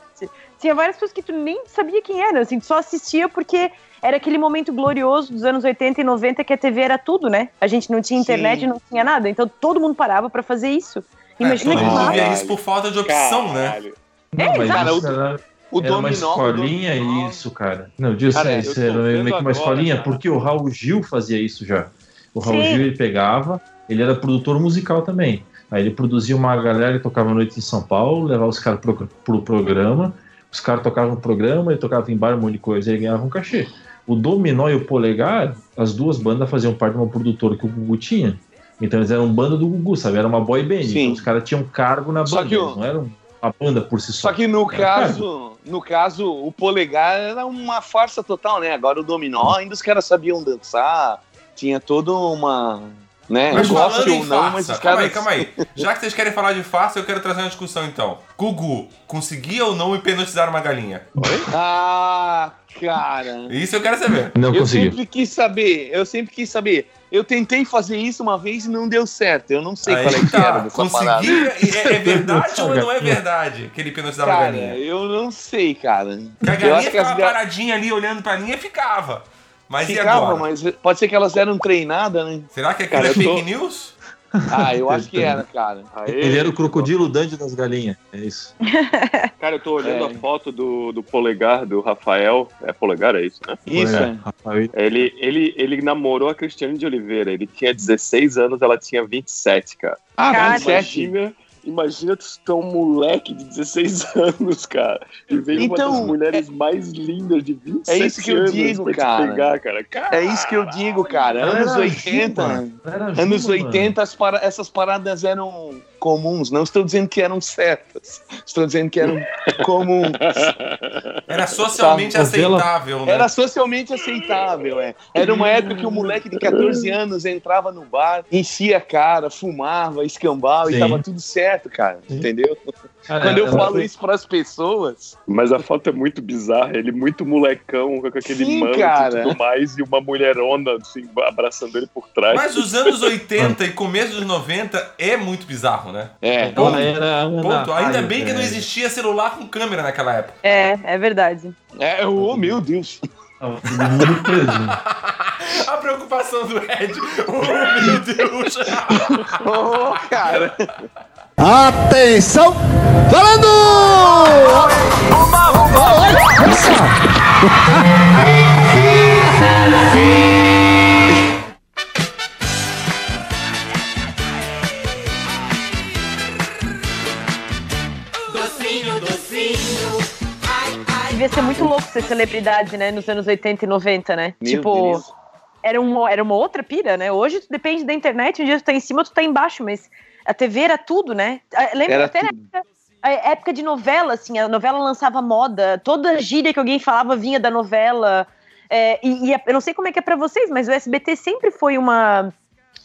Tinha várias pessoas que tu nem sabia quem era, assim, tu só assistia porque era aquele momento glorioso dos anos 80 e 90 que a TV era tudo, né? A gente não tinha internet, Sim. não tinha nada, então todo mundo parava pra fazer isso. Imagina é, que mundo via isso por falta de opção, né? Caralho. Não, mas cara, isso o- era, O era uma dominó. escolinha dominó- isso, cara. Não, disso, Cara, eu isso era meio que uma agora, escolinha, cara. porque o Raul Gil fazia isso já. O Raul Sim. Gil, ele pegava, ele era produtor musical também. Aí ele produzia uma galera que tocava à noite em São Paulo, levava os caras pro, pro programa, os caras tocavam no programa, ele tocava em bar, um monte de coisa, e ele ganhava um cachê. O Dominó e o Polegar, as duas bandas faziam parte de uma produtora que o Gugu tinha. Então eles eram banda do Gugu, sabe? Era uma boy band. Sim. Então os caras tinham cargo na Só banda, o- não eram a banda por si só. Só que no caso, no caso, o polegar era uma farsa total, né? Agora o dominó, ainda os caras sabiam dançar, tinha toda uma. Né? Mas Gosto falando em ou não, farsa, mas os calma caras. aí, calma aí. (laughs) Já que vocês querem falar de farsa, eu quero trazer uma discussão então. Gugu, conseguia ou não hipnotizar uma galinha? Ah, cara. Isso eu quero saber. Não eu conseguiu. sempre quis saber, eu sempre quis saber. Eu tentei fazer isso uma vez e não deu certo. Eu não sei Aí qual é que tá, era dessa parada. conseguia. É, é (laughs) verdade ou não é verdade que ele hipnotizava a Cara, galinha? eu não sei, cara. Que a eu galinha que as ficava ga- paradinha ali olhando pra linha e ficava. Mas e Ficava, agora? mas pode ser que elas eram treinadas, né? Será que aquilo Cara, é eu tô- fake news? Ah, eu acho que era, (laughs) cara. Aê, Ele era o crocodilo Dandy das galinhas. É isso. (laughs) Cara, eu tô olhando É. a foto do, do polegar do Rafael. É polegar, é isso, né? Isso, é. Rafael, Ele, ele, ele namorou a Cristiane de Oliveira. Ele tinha 16 anos, ela tinha 27, cara. Ah, Cara, 27. Imagina, imagina tu ser um moleque de 16 (laughs) anos, cara. E veio Então, uma das mulheres mais lindas de 27 é isso que eu anos digo, cara. pegar, cara. É isso que eu digo, cara. Anos era 80. Juba, ela era Anos Juba, 80, as para- essas paradas eram comuns. Não estou dizendo que eram certas. Estou dizendo que eram comuns. Era socialmente Tá, aceitável, né? Era socialmente aceitável, é. Era uma época que o moleque de 14 anos entrava no bar, enchia a cara, fumava, escambau e Sim. tava tudo certo, cara. Sim. Entendeu? Cara, Quando eu ela- falo isso pras pessoas, Mas a foto é muito bizarra. Ele muito molecão, com aquele Sim, manto cara. e tudo mais, e uma mulherona, assim, abraçando ele por trás. Mas os anos 80 e começo dos 90 é muito bizarro, né? é. Ela era a Ana Ponto. Ainda Raio, bem que não velho. existia celular com câmera naquela época. É, é verdade. É, oh meu Deus. Preso. (laughs) A preocupação do Ed. Oh, meu Deus. (laughs) Oh, cara. Atenção! Falando! Docinho, (laughs) Devia ser muito louco ser celebridade, né? Nos anos 80 e 90, né? Meu tipo, Deus. era uma, era uma outra pira, né? Hoje tu depende da internet, um dia tu tá em cima, tu tá embaixo, mas a TV era tudo, né? Ah, Lembra Era até tudo. época, a época de novela, assim, a novela lançava moda, toda gíria que alguém falava vinha da novela. É, e, e eu não sei como é que é pra vocês, mas o SBT sempre foi uma,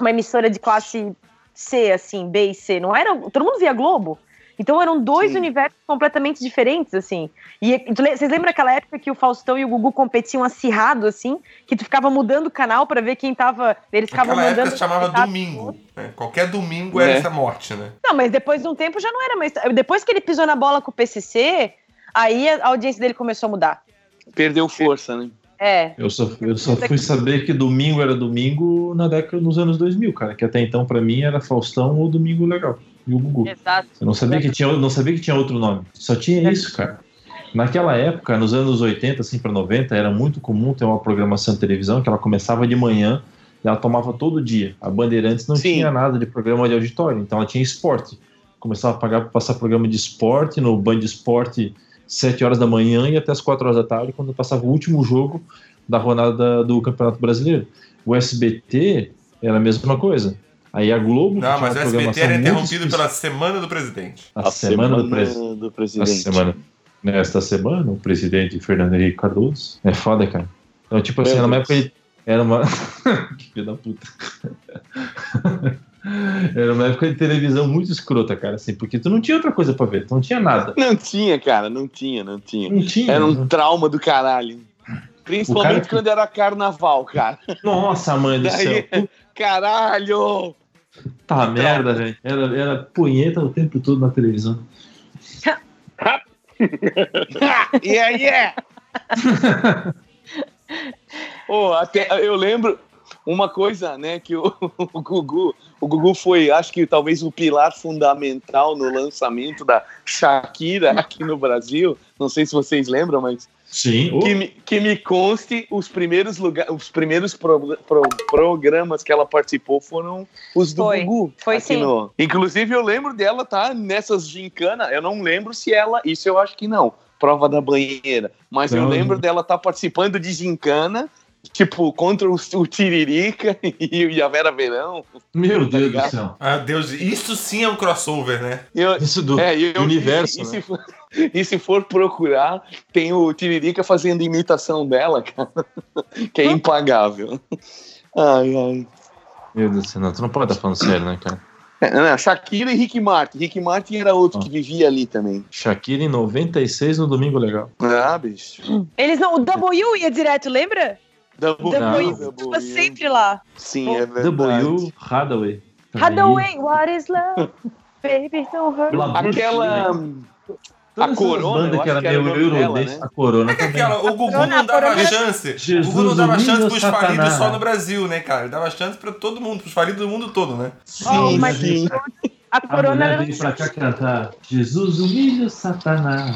uma emissora de classe C, assim, B e C. Não era. Todo mundo via Globo. Então eram dois Sim. universos completamente diferentes, assim. E tu vocês lembram aquela época que o Faustão e o Gugu competiam acirrado, assim? Que tu ficava mudando o canal pra ver quem tava. Eles ficavam Naquela época mandando. se chamava domingo. né? Qualquer domingo era É. essa morte, né? Não, mas depois de um tempo já não era mais. Depois que ele pisou na bola com o PCC, aí a audiência dele começou a mudar. Perdeu força, né? É. Eu só, eu só fui saber que domingo era domingo na década nos anos 2000, cara. Que até então, pra mim, era Faustão ou Domingo Legal. E o Gugu. Exato. Eu não sabia que tinha, não sabia que tinha outro nome. Só tinha isso, cara. Naquela época, nos anos 80, assim, para 90, era muito comum ter uma programação de televisão que ela começava de manhã e ela tomava todo dia. A Bandeirantes não Sim. tinha nada de programa de auditório, então ela tinha esporte. Começava a pagar, passar programa de esporte no Band Esporte 7 horas da manhã e até as 4 horas da tarde, quando passava o último jogo da rodada do Campeonato Brasileiro. O SBT era a mesma coisa. Aí a Globo. Não, mas o SBT era interrompido pela Semana do Presidente. A, semana, do presidente. do presidente. semana, nesta semana, o presidente Fernando Henrique Cardoso. É foda, cara. Então, tipo assim, Meu era uma Deus. época. de- Era uma. (laughs) que filho da puta. (laughs) era uma época de televisão muito escrota, cara, assim, porque tu não tinha outra coisa pra ver, tu não tinha nada. Não tinha, cara, não tinha, não tinha. Não tinha. Era um trauma do caralho. Principalmente cara que- quando era carnaval, cara. Nossa, mãe do Daí- céu. (laughs) Caralho! Puta merda, velho. Era, era punheta o tempo todo na televisão. (laughs) E aí é! (laughs) Pô, até eu lembro uma coisa, né, que o, o Gugu, o Gugu foi, acho que talvez o pilar fundamental no lançamento da Shakira aqui no Brasil. Não sei se vocês lembram, mas Sim. que, me, que me conste, os primeiros lugar, os primeiros pro- pro- programas que ela participou foram os do Foi. Gugu. Foi sim. no- Inclusive, eu lembro dela tá nessas gincana. Eu não lembro se ela. Isso eu acho que não. Prova da banheira. Mas eu Não. lembro dela estar participando de gincana. Tipo, contra o, o Tiririca (laughs) e, e a Vera Verão. Meu Tá Deus do ligado? céu. Ah, Deus, isso sim é um crossover, né? Eu, Isso do, é, e eu, do universo, e, e né? se for, (laughs) e se for procurar, tem o Tiririca fazendo imitação dela, cara. (laughs) Que é impagável. Ai, ai. Meu Deus do céu, não, tu não pode estar falando sério, né, cara? É, não, Shakira e Rick Martin. Rick Martin era outro que vivia ali também. Shakira em 96 no Domingo Legal. Ah, bicho. Eles não. O W ia direto, lembra? Double W U, double tava U. sempre lá. Sim, é verdade. W. Hathaway. Hathaway, what is love? Baby, don't hurt. Blá, Aquela. Todas A Corona, que era meio dela, eurodance, né? a Corona É que aquela, o Gugu não dava Corona- chance. Jesus, o Gugu não dava chance pros falidos Satanás. só no Brasil, né, cara? Ele dava chance pra todo mundo, pros falidos do mundo todo, né? Oh, mas sim. a A corona era. veio pra cá cantar Jesus humilha o Satanás.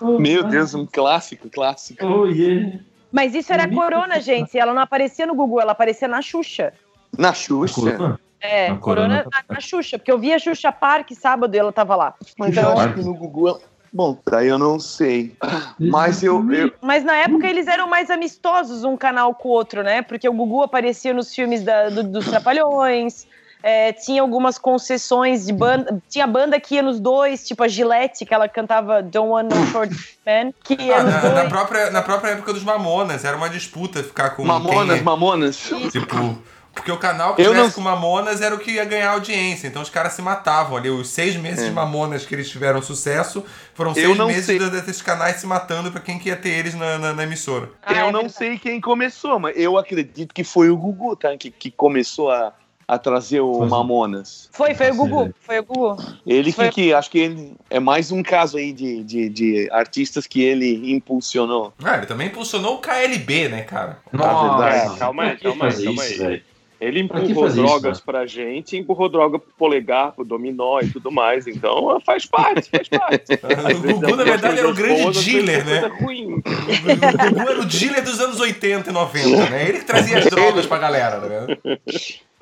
Oh, Meu Deus, um clássico, clássico. Oh, yeah. Mas isso era a corona, gente. Ela não aparecia no Google, ela aparecia na Xuxa. Na A Xuxa. É, A corona, Corona na, na Xuxa, porque eu via Xuxa Park sábado e ela tava lá. Mas eu acho que no Google. Bom, daí eu não sei. Mas eu. eu Mas na época eles eram mais amistosos um canal com o outro, né? Porque o Gugu aparecia nos filmes da- do- dos Trapalhões. É, tinha algumas concessões de banda. Tinha banda que ia nos dois, tipo a Gillette, que ela cantava Don't Want No Short Man, que ia Ah, nos na, na dois. própria, na própria época dos Mamonas, era uma disputa ficar com Mamonas, quem... Mamonas. Tipo, porque o canal que Eu tivesse não- com Mamonas era o que ia ganhar audiência. Então os caras se matavam ali. Os seis meses É. de Mamonas que eles tiveram sucesso foram Eu seis não meses sei. de- desses canais se matando pra quem que ia ter eles na, na- na emissora. Ah, eu é não verdade. sei quem começou, mas eu acredito que foi o Gugu, tá? Que, que começou a, a trazer o Foi. Mamonas. Foi, foi o Gugu. Foi o Gugu. Ele que, Foi- que acho que ele é mais um caso aí de, de, de artistas que ele impulsionou. Ah, ele também impulsionou o KLB, né, cara? Nossa, verdade. Calma aí, calma aí, calma isso, aí. Ele empurrou fazer isso, drogas mano? pra gente, empurrou droga pro polegar, pro dominó e tudo mais. Então faz parte, faz parte. (laughs) O Gugu, é na verdade, era o coisas grande boas, vezes dealer, é né? ruim. O Gugu era o dealer dos anos 80 e 90, né? Ele que trazia as drogas pra galera, vendo?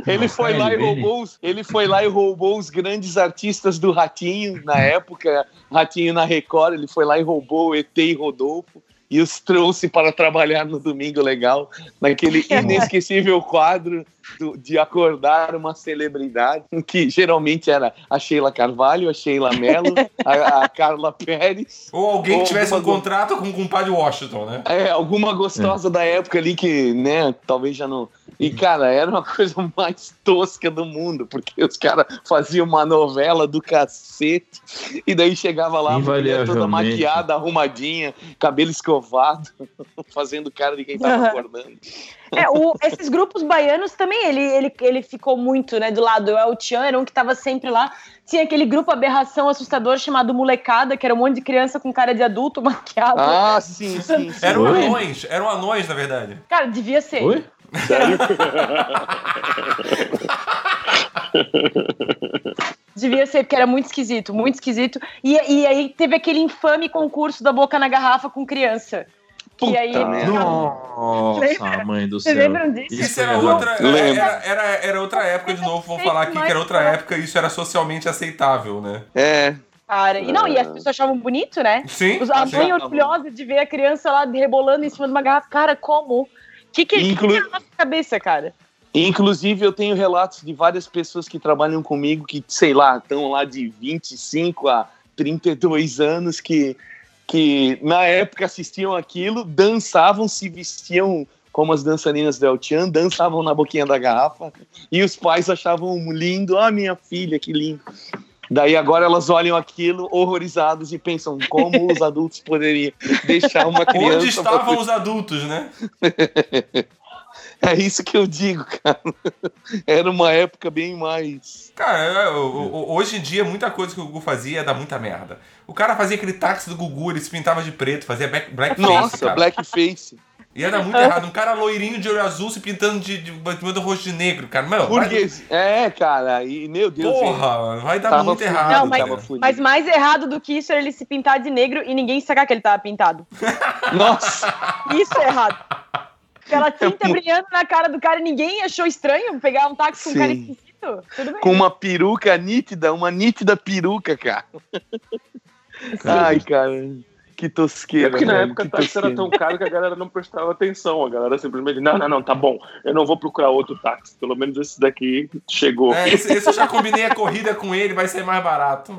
Ele foi lá e roubou os, ele foi lá e roubou os grandes artistas do Ratinho na época, Ratinho na Record, ele foi lá e roubou o ET e Rodolfo e os trouxe para trabalhar no Domingo Legal, naquele (laughs) inesquecível quadro do- de acordar uma celebridade, que geralmente era a Sheila Carvalho, a Sheila Mello, a, a Carla Pérez, Ou alguém que Ou tivesse um contrato com o compadre Washington, né? é, alguma gostosa da época ali que, né, talvez já não E, cara, era uma (laughs) coisa mais tosca do mundo, porque os caras faziam uma novela do cacete, e daí chegava lá, a mulher toda maquiada, arrumadinha, cabelo escovado, (laughs) fazendo cara de quem tava acordando. É, o- esses grupos baianos também, ele, ele, ele ficou muito, né, do lado. O El Chan era um que tava sempre lá. Tinha aquele grupo aberração assustador chamado Molecada, que era um monte de criança com cara de adulto (laughs) maquiado. Ah, sim, sim, sim. Eram Oi? anões, eram anões, na verdade. Cara, devia ser. Oi? (laughs) Devia ser, porque era muito esquisito, muito esquisito. E, e aí teve aquele infame concurso da boca na garrafa com criança. Que aí. Nossa, mãe do Vocês céu. lembram disso? Isso é era outra, era, era, era outra época de novo, vamos falar aqui que era outra época e isso era socialmente aceitável, né? É, Cara, e não, e as pessoas achavam bonito, né? Sim, Os- A mãe orgulhosa de ver a criança lá rebolando em cima de uma garrafa. Cara, como? O que que, que Inclu- que é na nossa cabeça, cara? Inclusive, eu tenho relatos de várias pessoas que trabalham comigo que, sei lá, estão lá de 25 a 32 anos que, que na época assistiam aquilo, dançavam, se vestiam como as dançarinas do El Chan, dançavam na boquinha da garrafa e os pais achavam lindo. Ah, minha filha, que lindo. Daí agora elas olham aquilo horrorizadas e pensam como os (laughs) adultos poderiam deixar uma criança... Onde estavam pra- os adultos, né? (laughs) É isso que eu digo, cara. Era uma época bem mais... Cara, eu- eu- eu- hoje em dia muita coisa que o Gugu fazia dá muita merda. O cara fazia aquele táxi do Gugu, ele se pintava de preto, fazia black- blackface, Nossa, cara. blackface. E era muito errado. Um cara loirinho de olho azul se pintando de, de, de, rosto de negro, cara. Meu, vai, Burguês. É, cara, e meu Deus. porra, vai dar Tava muito fudido, errado. Não, mas-. Mas mais errado do que isso era ele se pintar de negro e ninguém sacar que ele tava pintado. (laughs) Nossa, Isso é errado. Aquela É tinta brilhando na cara do cara e ninguém achou estranho pegar um táxi com um Sim. cara esquisito. Tudo bem. com uma peruca nítida, uma nítida peruca, cara. Ai, cara, que É tosqueira. porque na velho, época o táxi era tão caro que a galera não prestava atenção. A galera simplesmente, não, não, não, tá bom, eu não vou procurar outro táxi. Pelo menos esse daqui chegou. É, esse, esse eu já combinei a corrida com ele, vai ser mais barato.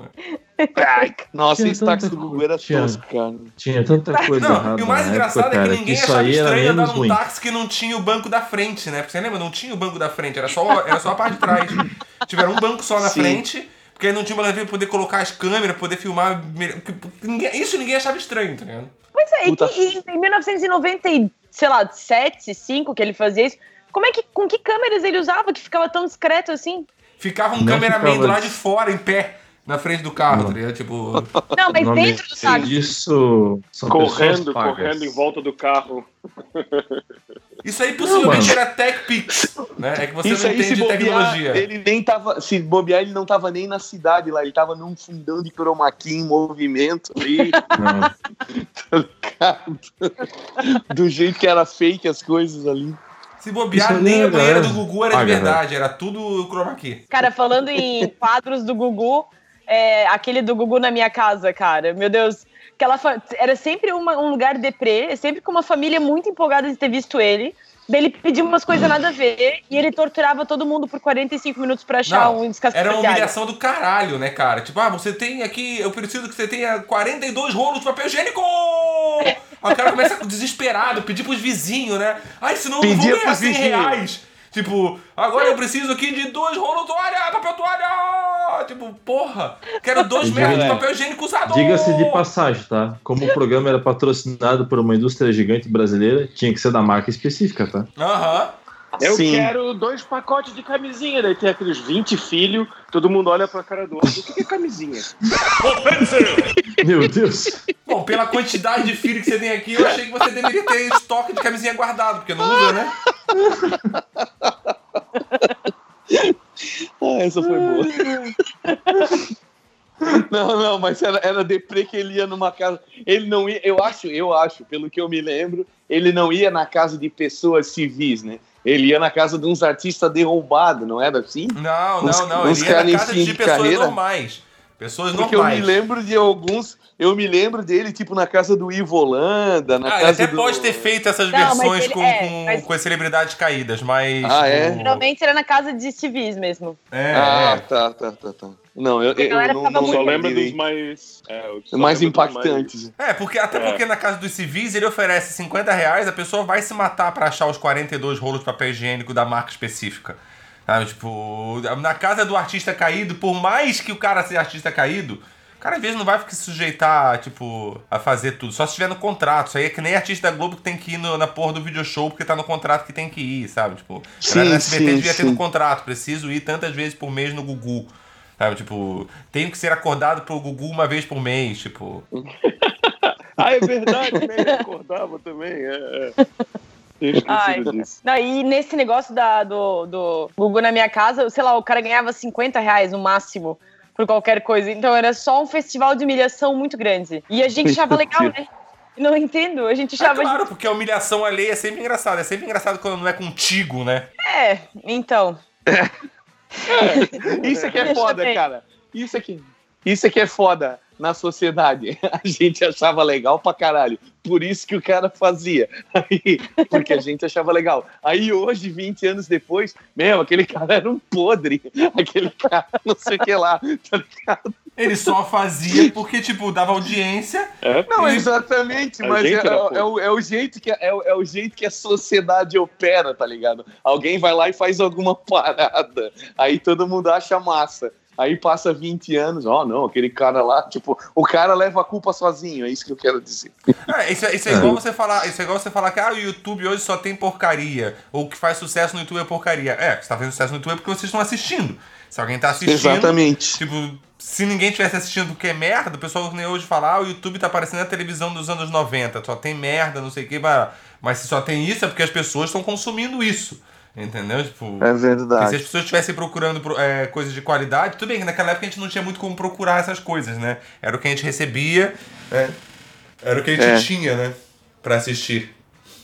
Nossa, Tinha esse táxi do Gugu era tosco, cara. Tinha tanta coisa Não, errada e o mais engraçado época, é que cara, ninguém achava estranho andar num ruim. táxi que não tinha o banco da frente, né? Porque você lembra? Não tinha o banco da frente, era só, era só a parte de trás. Tiveram um banco só na Sim. frente, porque aí não tinha uma pra poder colocar as câmeras, poder filmar. isso ninguém achava estranho, tá ligado? Pois é, e, Puta. que, e em 1990, e, sei lá, 7, 5 que ele fazia isso, como é que, com que câmeras ele usava que ficava tão discreto assim? Ficava um Não cameraman ficava do lado de- de fora, em pé, na frente do carro, Não. tá ligado? Tipo. Não, mas dentro do táxi. disso são correndo, correndo em volta do carro. (laughs) Isso aí possivelmente mano. era Tech Pix, né? É que você Isso não entende bobear, tecnologia. ele nem tava. Se bobear, ele não tava nem na cidade lá, ele tava num fundão de chroma key em movimento ali, Não, (laughs) do jeito que era fake as coisas ali. Se bobear, Isso nem é a banheira galera do Gugu era de paga, verdade, era tudo chroma key. Cara, falando em quadros do Gugu, é, aquele do Gugu na minha casa, cara, meu Deus. Aquela Era sempre uma- um lugar deprê, sempre com uma família muito empolgada de ter visto ele. Daí ele pediu umas coisas nada a ver e ele torturava todo mundo por 45 minutos pra achar Não, um descascado. Era uma humilhação do caralho, né, cara? Tipo, ah, você tem aqui, eu preciso que você tenha 42 rolos de papel higiênico! Aí o cara começa desesperado, pedir pros vizinhos, né? Ai, senão eu não vou ganhar pros 100 vizinhos. reais. Tipo, agora eu preciso aqui de dois rolos toalha, papel toalha! Tipo, porra, quero dois metros de diga- papel higiênico usado! Diga-se de passagem, tá? Como o programa era patrocinado por uma indústria gigante brasileira, tinha que ser da marca específica, tá? Aham. Eu Sim. quero dois pacotes de camisinha. Daí tem aqueles 20 filhos, todo mundo olha pra cara do outro. O que é camisinha? (laughs) Meu Deus! Bom, pela quantidade de filho que você tem aqui, eu achei que você deveria ter estoque de camisinha guardado, porque não usa, né? Ah, essa foi boa. Não, não, mas era, era deprê que ele ia numa casa. Ele não ia, eu acho, eu acho, pelo que eu me lembro, ele não ia na casa de pessoas civis, né? Ele ia na casa de uns artistas derrubados, não era assim? Não, Uns- não, não. uns Ele ia na casa de pessoas carreira? normais. Pessoas Porque eu normais. me lembro de alguns. Eu me lembro dele, tipo, na casa do Ivo Holanda, na Ah, ele casa até do. pode ter feito essas Não, versões ele- com, é, com, mas- com as celebridades caídas, mas. Ah, é? tipo, Geralmente era na casa de civis mesmo. É, Ah, é. tá, tá, tá, tá. Não, eu, eu galera não, tava não Só lembrei. dos mais. É, eu mais lembro impactantes. É, porque, até É. porque na casa dos civis ele oferece 50 reais, a pessoa vai se matar pra achar os 42 rolos de papel higiênico da marca específica. Sabe, tipo, na casa do artista caído, por mais que o cara seja artista caído, o cara às vezes não vai se sujeitar, tipo, a fazer tudo. Só se estiver no contrato. Isso aí é que nem artista da Globo que tem que ir no- na porra do video show porque tá no contrato que tem que ir, sabe? Tipo, a Sim, da SBT sim, devia ter sim. no contrato. Preciso ir tantas vezes por mês no Gugu. Sabe, tipo, tenho que ser acordado pro Gugu uma vez por mês, tipo. (laughs) Ah, é verdade, né? Eu acordava também. É, é. Ai, esquecido disso. Não, e nesse negócio da, do, do Google na minha casa, sei lá, o cara ganhava 50 reais no máximo por qualquer coisa. Então era só um festival de humilhação muito grande. E a gente achava legal, né? Não entendo, a gente É achava. claro, porque a humilhação alheia é sempre engraçado. É sempre engraçado quando não é contigo, né? É, então. (laughs) Isso aqui é foda, cara. Isso aqui. Isso aqui é foda na sociedade. (laughs) A gente achava legal pra caralho. Por isso que o cara fazia. (laughs) Aí, porque a gente achava legal. Aí hoje, 20 anos depois, meu, aquele cara era um podre. (laughs) Aquele cara não sei o que lá. Tá ligado? Ele só fazia porque, tipo, dava audiência. É, Não, exatamente, mas é, é- é o, é o jeito que, é, é o jeito que a sociedade opera, tá ligado? Alguém vai lá e faz alguma (laughs) parada. Aí todo mundo acha massa. Aí passa 20 anos, ó, não, aquele cara lá, tipo, o cara leva a culpa sozinho, é isso que eu quero dizer. É, isso, é- isso é igual você falar, isso é igual você falar que ah, o YouTube hoje só tem porcaria. Ou o que faz sucesso no YouTube é porcaria. É, você tá fazendo sucesso no YouTube porque vocês estão assistindo. Se alguém tá assistindo. Exatamente. Tipo, se ninguém tivesse assistindo porque é merda, o pessoal nem hoje fala, ah, o YouTube tá parecendo a televisão dos anos 90, só tem merda, não sei o que, mas se só tem isso é porque as pessoas estão consumindo isso. Entendeu? Tipo. É Porque se as verdade. pessoas estivessem procurando pro- é, coisas de qualidade, tudo bem que naquela época a gente não tinha muito como procurar essas coisas, né? Era o que a gente recebia, é, era o que a gente É. tinha, né? Pra assistir.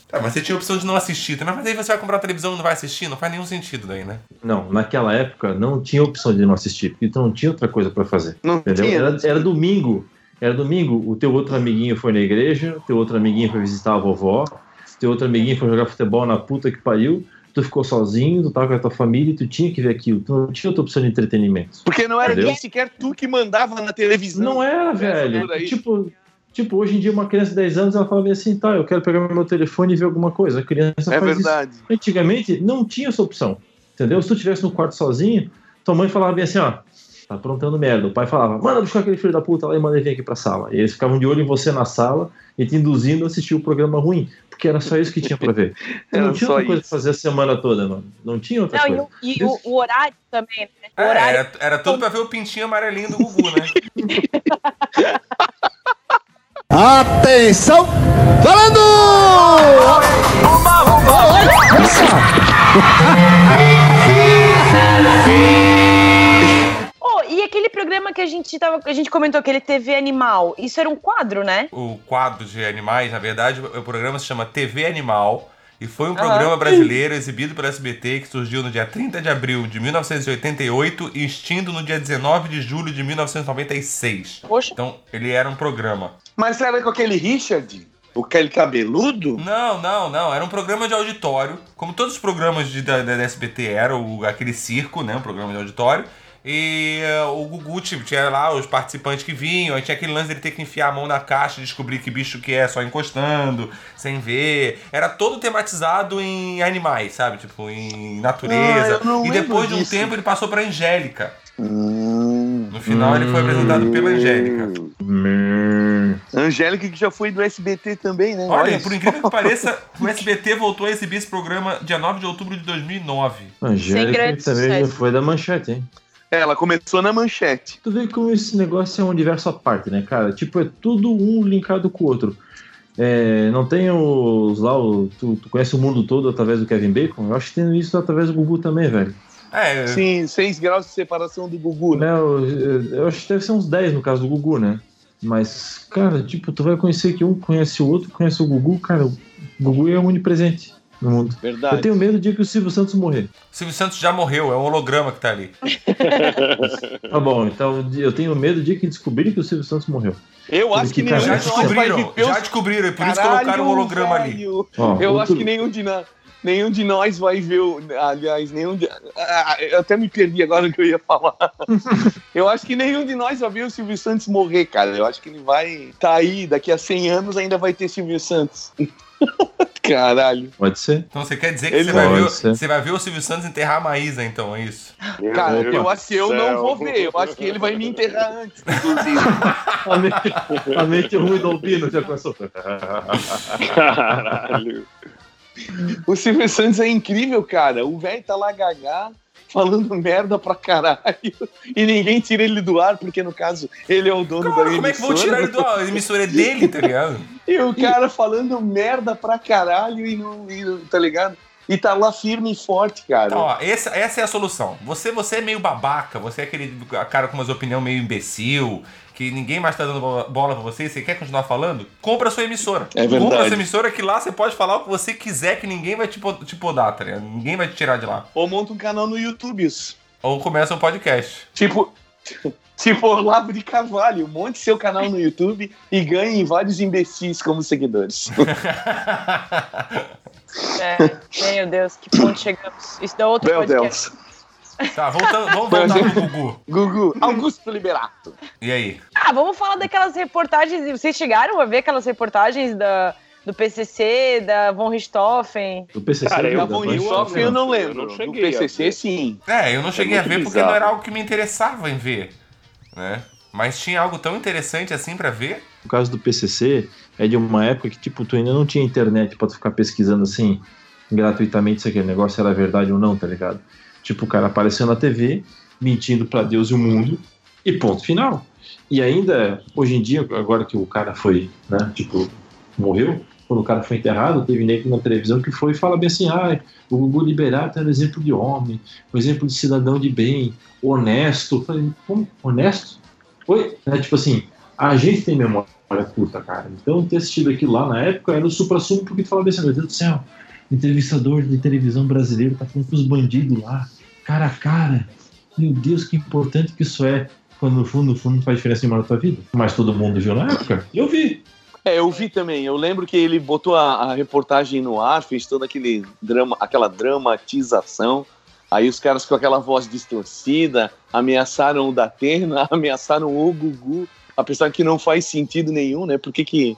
Tá, mas você tinha a opção de não assistir também, mas aí você vai comprar televisão e não vai assistir? Não faz nenhum sentido daí, né? Não, naquela época não tinha opção de não assistir, porque tu não tinha outra coisa pra fazer. Não Entendeu? tinha. Era, era domingo. Era domingo, o teu outro amiguinho foi na igreja, o teu outro amiguinho foi visitar a vovó, o teu outro amiguinho foi jogar futebol na puta que pariu, tu ficou sozinho, tu tava com a tua família e tu tinha que ver aquilo. Tu não tinha outra opção de entretenimento. Porque não era nem sequer tu que mandava na televisão. Não era, velho. Tipo, tipo, hoje em dia uma criança de 10 anos ela fala assim, tá, eu quero pegar meu telefone e ver alguma coisa. A criança É faz isso. verdade. Antigamente não tinha essa opção. Entendeu? Se tu estivesse no quarto sozinho, tua mãe falava bem assim, ó, tá aprontando merda. O pai falava, manda buscar aquele filho da puta lá e manda ele vir aqui pra sala. E eles ficavam de olho em você na sala e te induzindo a assistir o programa ruim. Porque era só isso que tinha pra ver. (laughs) Era não tinha só outra coisa isso. pra fazer a semana toda, mano. Não tinha outra Não, e, coisa. o, e o- o horário também, né? O É, horário. era, era tudo pra ver o pintinho amarelinho do Gugu, né? (laughs) Atenção! Falando! Oh, (laughs) e aquele programa que a gente tava, que a gente comentou, aquele TV Animal, isso era um quadro, né? o quadro de animais, na verdade, o programa se chama TV Animal e foi um Aham. programa brasileiro exibido pela SBT que surgiu no dia 30 de abril de 1988 e extinto no dia 19 de julho de 1996. Poxa. Então, ele era um programa. Mas era com aquele Richard? O aquele cabeludo? Não, não, não. Era um programa de auditório. Como todos os programas de, da, da SBT eram, o- aquele circo, né? Um programa de auditório. E eh, o Gugu tipo, tinha lá os participantes que vinham, aí tinha aquele lance dele ter que enfiar a mão na caixa e descobrir que bicho que é, só encostando, sem ver. Era todo tematizado em animais, sabe? Tipo, em Ah, natureza. não e depois de um disso. tempo ele passou pra Angélica. Hum. No final ele foi apresentado pela Angélica. Hum. Angélica que já foi do SBT também, né? Olha, por só. incrível que pareça, (laughs) o SBT voltou a exibir esse programa dia 9 de outubro de 2009. Angélica também já sucesso. foi da manchete, hein? Ela começou na manchete. Tu vê como esse negócio é um universo à parte, né, cara? Tipo, é tudo um linkado com o outro. É, não tem os lá, o, tu, tu conhece o mundo todo através do Kevin Bacon? Eu acho que tem isso através do Gugu também, velho. É, Sim, seis graus de separação do Gugu, né? Né, eu, eu acho que deve ser uns 10 no caso do Gugu, né? Mas, cara, tipo, tu vai conhecer que um conhece o outro, conhece o Gugu, cara, o Gugu é onipresente. No mundo. Verdade. Eu tenho medo de que o Silvio Santos morrer. O Silvio Santos já morreu, é um holograma que tá ali. (laughs) Tá bom, então eu tenho medo de que descobrir que o Silvio Santos morreu. Eu acho que Porque, nenhum cara, de Já nós vai descobriram, viver já descobriram, e por isso Caralho, colocaram um holograma ali. velho. Ó, Eu outro- acho que nenhum de nós. Nenhum de nós vai ver o. Aliás, nenhum de. Ah, eu até me perdi agora no que eu ia falar. (laughs) eu acho que nenhum de nós vai ver o Silvio Santos morrer, cara. Eu acho que ele vai tá aí, daqui a 100 anos ainda vai ter Silvio Santos. (laughs) Caralho. Pode ser. Então você quer dizer que você vai, ver, você vai ver o Silvio Santos enterrar a Maísa, então, é isso? Meu Cara, Deus eu acho que eu não vou ver. Eu acho que ele vai me enterrar antes, inclusive. (laughs) A mente, a mente ruim do Albino já começou. Caralho. O Silvio Santos é incrível, cara. O velho tá lá gagá, falando merda pra caralho. E ninguém tira ele do ar, porque no caso ele é o dono da Claro, como é que vão emissora. tirar ele do ar? A emissora é dele, tá ligado? (laughs) E o cara falando merda pra caralho e não. e- tá ligado? E tá lá firme e forte, cara. Então, ó, essa, essa é a solução. Você, você é meio babaca, você é aquele cara com umas opiniões meio imbecil, que ninguém mais tá dando bola pra você, e você quer continuar falando? Compra a sua emissora. É verdade. Compra a sua emissora que lá você pode falar o que você quiser, que ninguém vai te, te podar, tá ligado? Ninguém vai te tirar de lá. Ou monta um canal no YouTube. isso. Ou começa um podcast. Tipo. Tipo Olavo de Carvalho, monte seu canal no YouTube e ganhe vários imbecis como seguidores. (laughs) É, meu Deus, que ponto chegamos. Isso dá outro Meu podcast. Deus. Tá, voltando, vamos voltar pro Gugu. Gugu, Augusto Liberato. E aí? Ah, vamos falar daquelas reportagens. Vocês chegaram a ver aquelas reportagens da, do PCC, da Von Richthofen? Do PCC. Cara, eu da Von Richthofen eu não lembro. Eu não Do a PCC, ver. sim. É, eu não cheguei a muito ver porque bizarro. não era algo que me interessava em ver, né? Mas tinha algo tão interessante assim pra ver. O caso do PCC é de uma época que, tipo, tu ainda não tinha internet pra tu ficar pesquisando assim, gratuitamente se aquele negócio era verdade ou não, tá ligado? Tipo, o cara apareceu na TV, mentindo pra Deus e o mundo, e ponto final. E ainda, hoje em dia, agora que o cara foi, né, tipo, morreu, quando o cara foi enterrado, teve nego na televisão que foi e fala bem assim, ah, o Gugu Liberato era exemplo de homem, um exemplo de cidadão de bem, honesto. Falei, como? Honesto? Oi? É, tipo assim, a gente tem memória curta, cara. Então, ter assistido aquilo lá na época era o supra-sumo, porque tu falava assim, meu Deus do céu, entrevistador de televisão brasileiro tá falando com os bandidos lá, cara a cara. Meu Deus, que importante que isso é. Quando no fundo, no fundo, não faz diferença nenhuma na tua vida. Mas todo mundo viu na época. Eu vi. É, eu vi também. Eu lembro que ele botou a, a reportagem no ar, fez toda aquele drama, aquela dramatização. Aí os caras com aquela voz distorcida ameaçaram o Datena, (laughs) ameaçaram o Gugu, apesar que não faz sentido nenhum, né? Por que, que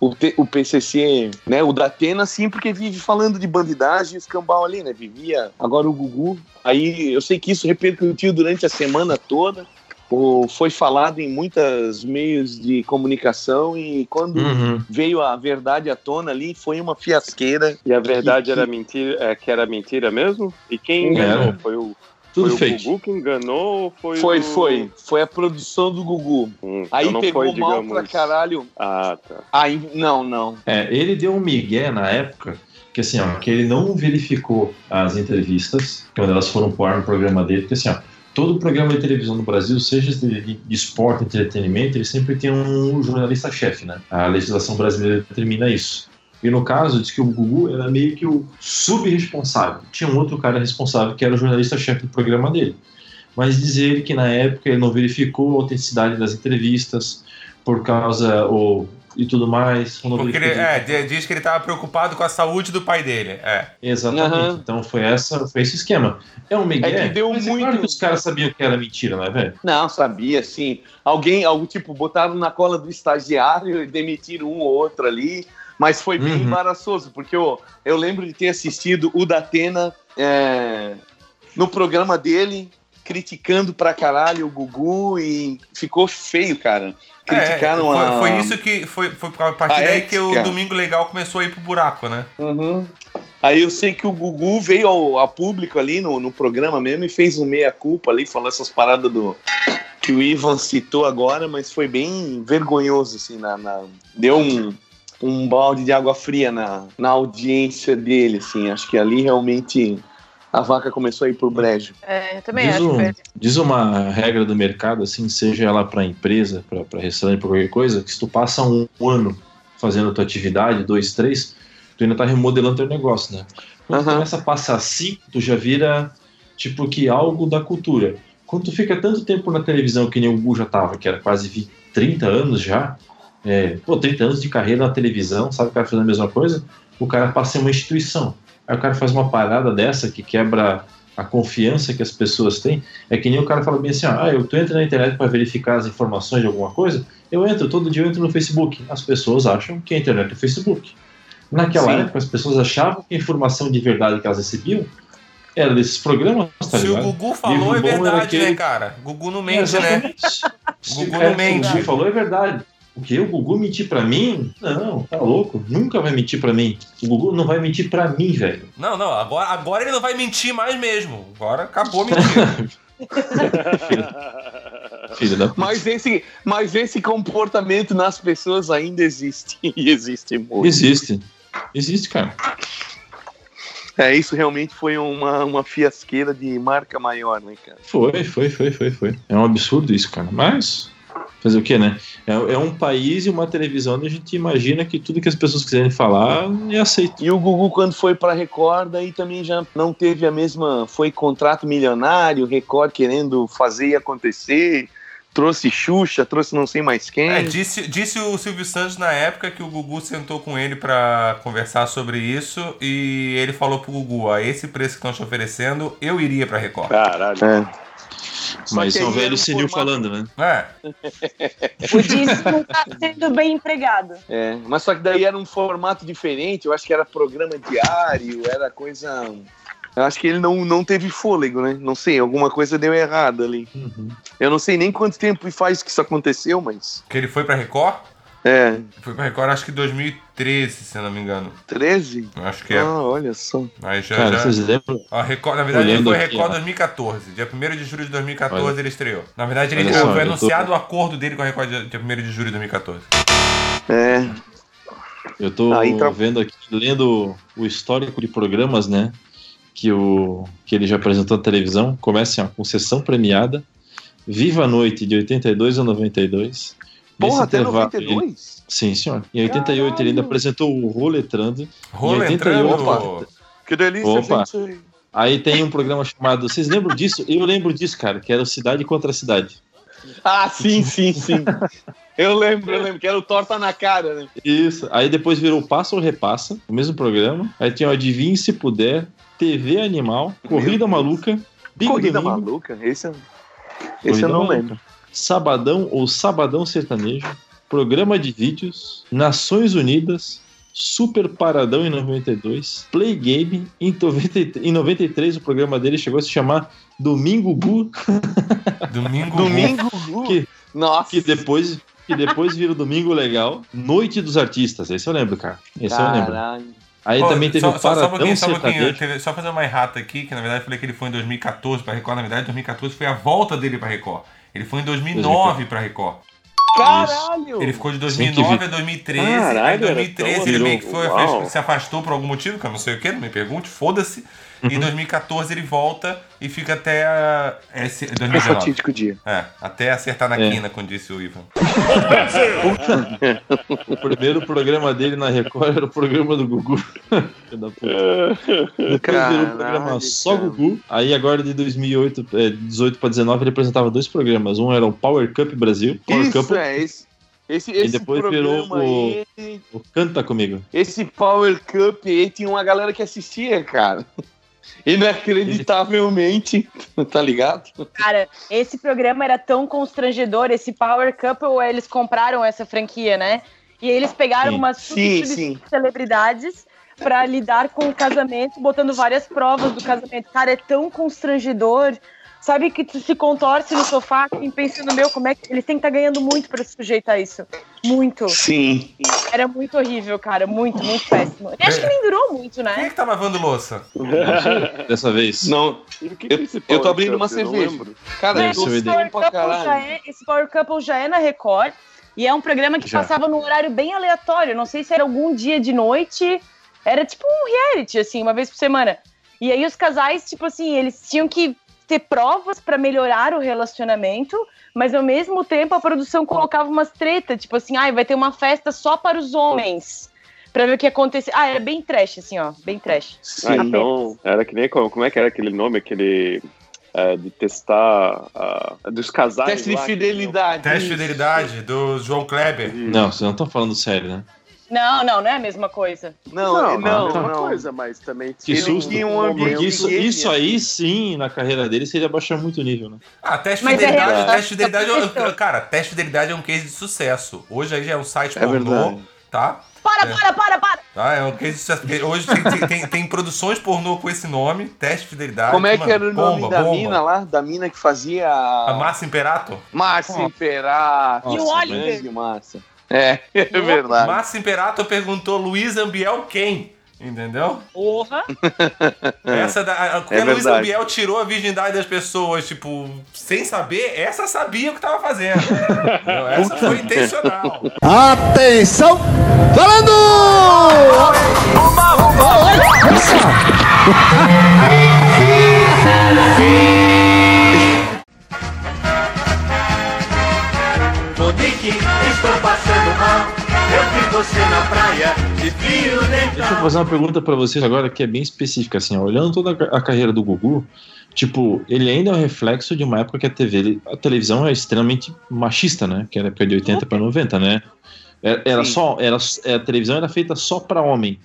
o, T- o PCC, né? O Datena sim, porque vive falando de bandidagem e escambau ali, né? Vivia. Agora o Gugu. Aí eu sei que isso repercutiu durante a semana toda. O- foi falado em muitos meios de comunicação e quando Uhum. veio a verdade à tona ali, foi uma fiasqueira. E a verdade Que- era mentira, é, que era mentira mesmo? E quem enganou? Era. Foi o, Tudo foi fake. o Gugu que enganou ou foi Foi, o... foi. Foi a produção do Gugu. Hum, Aí então não pegou foi, mal digamos... pra caralho. Ah, tá. Aí, não, não. É, ele deu um migué na época, que assim, ó, que ele não verificou as entrevistas, quando elas foram pro ar no programa dele, porque assim, ó, todo programa de televisão no Brasil, seja de, de esporte, entretenimento, ele sempre tem um jornalista-chefe, né? A legislação brasileira determina isso. E no caso, diz que o Gugu era meio que o subresponsável. Tinha um outro cara responsável que era o jornalista-chefe do programa dele. Mas diz ele que na época ele não verificou a autenticidade das entrevistas por causa ou e tudo mais. Porque ele, é, di- diz que ele tava preocupado com a saúde do pai dele. É. Exatamente. Aham. Então foi essa, foi esse esquema. É um migué. É que deu mas muito- É claro que os caras sabiam que era mentira, não é, velho? Não, sabia, sim. Alguém, algo tipo, botaram na cola do estagiário e demitiram um ou outro ali. Mas foi bem Uhum. embaraçoso, porque eu, eu lembro de ter assistido o Datena é, no programa dele, criticando pra caralho o Gugu e ficou feio, cara. Criticaram É, foi, a. foi isso que. Foi, foi a partir a daí que o ética. Domingo Legal começou a ir pro buraco, né? Uhum. Aí eu sei que o Gugu veio ao, a público ali no, no programa mesmo e fez um meia-culpa ali, falou essas paradas do. que o Ivan citou agora, mas foi bem vergonhoso, assim, na, na- deu um, um balde de água fria na, na audiência dele, assim. Acho que ali realmente a vaca começou a ir por brejo. É, eu também Diz, acho. um- diz uma regra do mercado, assim, seja ela para empresa, para restaurante, para qualquer coisa, que se tu passa um ano fazendo tua atividade, dois, três, tu ainda tá remodelando teu negócio, né? Quando tu Aham. começa a passar cinco, tu já vira tipo que algo da cultura. Quando tu fica tanto tempo na televisão que nem o Gu já tava, que era quase 20, 30 anos já, é, pô, 30 anos de carreira na televisão, sabe o cara fazendo a mesma coisa? O cara passa em uma instituição. Aí o cara faz uma parada dessa que quebra a confiança que as pessoas têm. É que nem o cara fala bem assim: ah, eu tu entra na internet para verificar as informações de alguma coisa. Eu entro, todo dia eu entro no Facebook. As pessoas acham que a internet é o Facebook. Naquela Sim. época, as pessoas achavam que a informação de verdade que elas recebiam era desses programas, tá Se o ligado? Gugu falou, é verdade, aquele- né, cara? Gugu não É, mente, né? exatamente. Gugu É, não mente. O Gugu falou é verdade. O que? O Gugu mentir pra mim? Não, tá louco. Nunca vai mentir pra mim. O Gugu não vai mentir pra mim, velho. Não, não, agora, agora ele não vai mentir mais mesmo. Agora acabou a mentira. (laughs) Filho da Mas esse, mas esse comportamento nas pessoas ainda existe. (laughs) E existe muito. Existe. Existe, cara. É, isso realmente foi uma, uma fiasqueira de marca maior, né, cara? Foi, foi, foi, foi, foi. É um absurdo isso, cara. Mas. Fazer o quê, né? É, é um país e uma televisão onde a gente imagina que tudo que as pessoas quiserem falar é aceito. E o Gugu, quando foi pra Record, aí também já não teve a mesma. Foi contrato milionário, Record querendo fazer e acontecer. Trouxe Xuxa, trouxe não sei mais quem. É, disse, disse o Silvio Santos na época que o Gugu sentou com ele pra conversar sobre isso e ele falou pro Gugu, a esse preço que estão te oferecendo, eu iria pra Record. Caralho. É. Mas são aí era velho um senil formato- falando, né? É, O disco não tá sendo bem empregado. É, mas só que daí era um formato diferente, eu acho que era programa diário, era coisa. Eu acho que ele não, não teve fôlego, né? Não sei, alguma coisa deu errado ali. Uhum. Eu não sei nem quanto tempo faz que isso aconteceu, mas. que ele foi pra Record? É, Foi pra Record acho que em 2013, se eu não me engano. 13? Eu Acho que é. Ah, olha só. Aí já, Cara, já- vocês lembram? A Record, na verdade, ele Olhando foi aqui, Record ó. 2014. Dia 1 de julho de 2014 Olha. ele estreou. Na verdade, ele Olha foi eu tô- anunciado o acordo dele com a Record dia, dia 1 de julho de 2014. É. Eu tô Aí tá- vendo aqui, lendo o histórico de programas, né? Que, o, que ele já apresentou na televisão. Começa assim, ó, com sessão premiada. Viva a Noite, de 82 a 92. Porra, até intervalo, ele- 92? Sim, senhor. Em 88 ele ainda apresentou o Roletrando. Rolo Em 88, entrando. opa. Que delícia, Opa. gente. Aí tem um programa chamado. Vocês lembram disso? Eu lembro disso, cara, que era o Cidade contra Cidade. Ah, sim, sim, sim. Eu lembro, eu lembro, que era o torta na cara, né? Isso. Aí depois virou Passa ou Repassa, o mesmo programa. Aí tinha o Adivinhe Se Puder, TV Animal, Corrida Maluca, Bingo Corrida Domingo, maluca? Esse, eu- esse Corrida eu não Maluca, lembro. Sabadão ou Sabadão Sertanejo, Programa de Vídeos, Nações Unidas, Super Paradão em 92, Play Game, em 93, em 93 o programa dele chegou a se chamar Domingo Gu, (laughs) Domingo. Domingo, Que- Nossa. que depois, que depois vira o Domingo Legal, Noite dos Artistas, esse eu lembro, cara. Esse eu lembro. Caralho. Aí Pô, também teve só, o só, só um Paradão pouquinho, só, um teve- só fazer uma errata aqui, que na verdade eu falei que ele foi em 2014 pra Record, na verdade 2014 foi a volta dele pra Record. Ele foi em 2009 pra Record. Caralho! Ele ficou de Sim, 2009 que a 2013. Caralho, aí em era 2013 tão- ele meio que foi, fez- se afastou por algum motivo, que eu não sei o que, não me pergunte, foda-se. E em 2014 ele volta e fica até a, esse, É 2019. fatídico dia. É, até acertar na É. quina, como disse o Ivan. (laughs) O primeiro programa dele na Record era o programa do Gugu. Filho da puta. Depois virou o programa só cara. Gugu. Aí agora de 2008, é, 18 para 19 ele apresentava dois programas. Um era o Power Cup Brasil, Power Cup, Isso, é, esse, esse, esse depois virou o- aí, o Canta Comigo. esse Power Cup aí tinha uma galera que assistia, cara. Inacreditavelmente, (laughs) tá ligado? Cara, esse programa era tão constrangedor, esse Power Couple, eles compraram essa franquia, né? E eles pegaram Sim. umas Sim, super sim. celebridades pra lidar com o casamento, botando várias provas do casamento. Cara, é tão constrangedor. Sabe que tu se contorce no sofá, assim, pensando, meu, como é que eles têm que estar ganhando muito pra se sujeitar a isso. Muito. Sim. Era muito horrível, cara. Muito, muito péssimo. E acho que nem durou muito, Quem é né? que tá lavando louça? Dessa vez. Não, E Eu- esse tô abrindo uma Eu não cerveja. lembro. cara, Esse ideal. Power, Couple já caralho. é, esse Power Couple já é na Record. E é um programa que Já. passava num horário bem aleatório. Não sei se era algum dia de noite. Era tipo um reality, assim, uma vez por semana. E aí os casais, tipo assim, eles tinham que ter provas pra melhorar o relacionamento, mas ao mesmo tempo a produção colocava umas treta, tipo assim, ai, vai ter uma festa só para os homens. Pra ver o que aconteceu. Ah, era bem trash, assim, ó. Bem trash. Ah, então, era que nem. Como como é que era aquele nome? Aquele. é, de testar. ah, dos casais. Teste de lá fidelidade. Teste de fidelidade do João Kleber. Não, vocês não estão falando sério, né? Não, não, não é a mesma coisa. Não, Não, não, não, não. uma coisa, mas também Que tinha susto. tinha um ambiente Isso, isso aí sim, na carreira dele, seria baixar muito o nível, né? Ah, teste de Mas é fidelidade, real. teste de fidelidade, eu- cara, teste de fidelidade é um case de sucesso. Hoje aí já é um site É pornô, verdade. tá? Para, É. para, para, para! Tá, é um case de sucesso. Hoje tem, tem- tem- tem produções pornô com esse nome, teste de fidelidade. Como é que mano, era o nome bomba, da bomba. mina lá? Da mina que fazia. A Márcia Imperato? Márcia Imperato. E o Oliver? Márcia. É, (laughs) é verdade. Márcia Imperato perguntou Luiz Ambiel quem? Entendeu? Porra! (laughs) Essa da, a, porque É Luiz verdade. Ambiel tirou a virgindade das pessoas, tipo, sem saber, essa sabia o que tava fazendo. essa foi intencional. Atenção! Valendo! (laughs) Estou passando mal. Eu vi você na praia, de fio Deixa eu fazer uma pergunta pra vocês agora que é bem específica, assim, ó. olhando toda a ca- a carreira do Gugu, tipo, ele ainda é um reflexo de uma época que a TV, a televisão é extremamente machista, né? Que era a época de 80 pra 90, né? Era, era Sim. só, era, a televisão era feita só pra homem.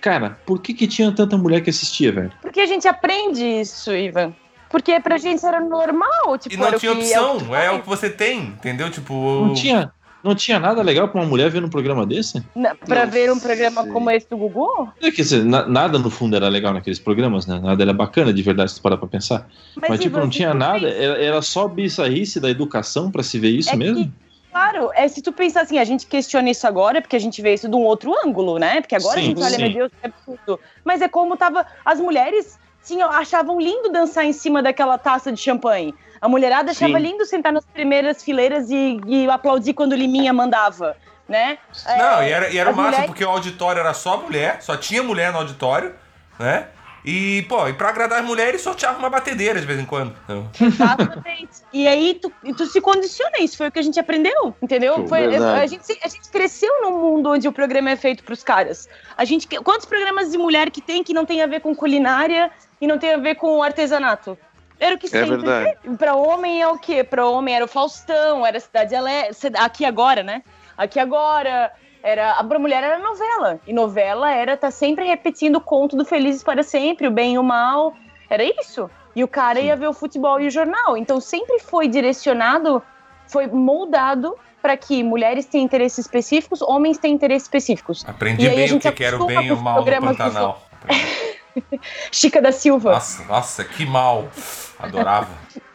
Cara, por que que tinha tanta mulher que assistia, velho? Porque a gente aprende isso, Ivan. Porque pra gente era normal, tipo, E não tinha que- opção, é o que você tem, entendeu? Tipo. Não tinha, não tinha nada legal pra uma mulher ver num programa desse? Na- Pra Não ver um programa sei. como esse do Gugu? É, Quer dizer, na- nada no fundo era legal naqueles programas, né? Nada era bacana de verdade, se tu parar pra pensar. Mas, tipo, Ivan, não tinha nada, era, era só bizarrice da educação pra se ver isso É mesmo? que, claro, é, se tu pensar assim, a gente questiona isso agora porque a gente vê isso de um outro ângulo, né? Porque agora a Sim, gente olha, sim. meu Deus, que absurdo. Mas é como tava. As mulheres tinham, achavam lindo dançar em cima daquela taça de champanhe. A mulherada achava Sim. lindo sentar nas primeiras fileiras e, e aplaudir quando o Liminha mandava, né? É, Não, e era, e era o máximo, mulheres- porque o auditório era só mulher, só tinha mulher no auditório, né? E, pô, e pra agradar as mulheres, sorteava uma batedeira de vez em quando. Então, Exatamente. E aí tu, tu se condiciona, isso foi o que a gente aprendeu, entendeu? Foi, verdade. a, gente, a gente cresceu num mundo onde o programa é feito pros caras. A gente, quantos programas de mulher que tem que não tem a ver com culinária e não tem a ver com artesanato? Era o que sempre verdade. teve. Pra homem é o quê? Pra homem era o Faustão, era Cidade Alegre, aqui agora, né? Aqui agora, era pra mulher era novela. E novela era tá sempre repetindo o conto do Felizes para Sempre, o bem e o mal. Era isso. E o cara ia ver o futebol e o jornal. Então sempre foi direcionado, foi moldado para que mulheres tenham interesses específicos, homens tenham interesses específicos. aprendi E a bem o que, que era o acostuma bem e o mal no Pantanal. (laughs) Chica da Silva. Nossa, nossa, que mal. Adorava. (laughs)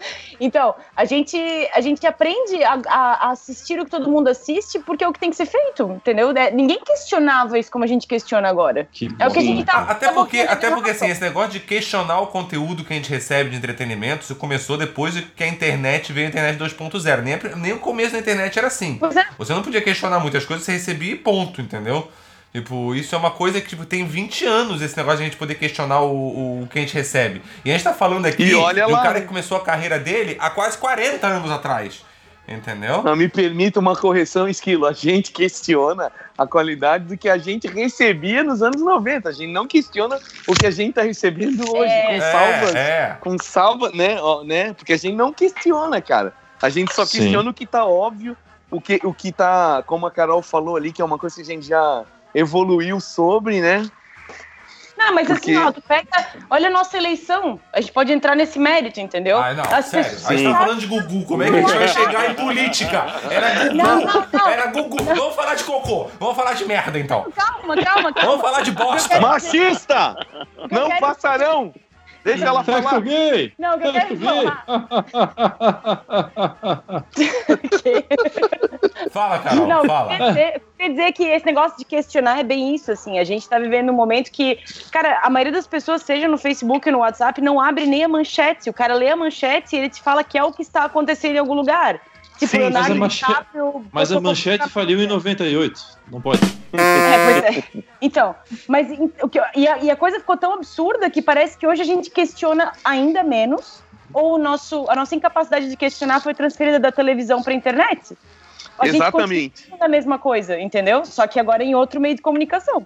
Então, a gente, a gente aprende a, a- assistir o que todo mundo assiste porque é o que tem que ser feito, entendeu? É, Ninguém questionava isso como a gente questiona agora. Que É o que a gente tá. A- Até tá porque, até porque assim, esse negócio de questionar o conteúdo que a gente recebe de entretenimento, isso começou depois de que a internet veio a internet 2.0. Nem, nem o começo da internet era assim. Pois é. Você não podia questionar muitas coisas, você recebia e ponto, entendeu? Tipo, isso é uma coisa que tipo, tem 20 anos esse negócio de a gente poder questionar o, o que a gente recebe. E a gente tá falando aqui E olha um lá, cara né? que começou a carreira dele há quase 40 anos atrás. Entendeu? Não me permita uma correção, Esquilo. A gente questiona a qualidade do que a gente recebia nos anos 90. A gente não questiona o que a gente tá recebendo hoje, É. com É, salvas. é. Com salva, né, ó, né? Porque a gente não questiona, cara. A gente só Sim. questiona o que tá óbvio, o que, o que tá, como a Carol falou ali, que é uma coisa que a gente já evoluiu sobre, né? Não, mas Porque- assim, ó, tu pega. Olha a nossa eleição. A gente pode entrar nesse mérito, entendeu? Ai, não, As sério. pessoas- A gente tá falando de Gugu. Como é que a gente vai chegar em política? Era Gugu. Não, não, não. Era Gugu. Vamos falar de cocô. Vamos falar de merda, então. Calma, calma, calma. Vamos falar de bosta. Machista! Não passarão! Deixa ela Sexo falar. gay! Não, o que eu quero Sexo gay! falar. Fala, Carol, Não, fala. quer dizer, quer dizer que esse negócio de questionar é bem isso, assim. A gente tá vivendo um momento que, cara, a maioria das pessoas, seja no Facebook ou no WhatsApp, não abre nem a manchete. O cara lê a manchete e ele te fala que é o que está acontecendo em algum lugar. Tipo, Sim, mas Leonardo a manche- DiCaprio Mas a manchete faliu em polícia. 98. Não pode. É, pois é. Então, mas em- o que, e, a, e a coisa ficou tão absurda que parece que hoje a gente questiona ainda menos, ou o nosso, a nossa incapacidade de questionar foi transferida da televisão para a internet. A gente Exatamente. a mesma coisa, entendeu? Só que agora em outro meio de comunicação.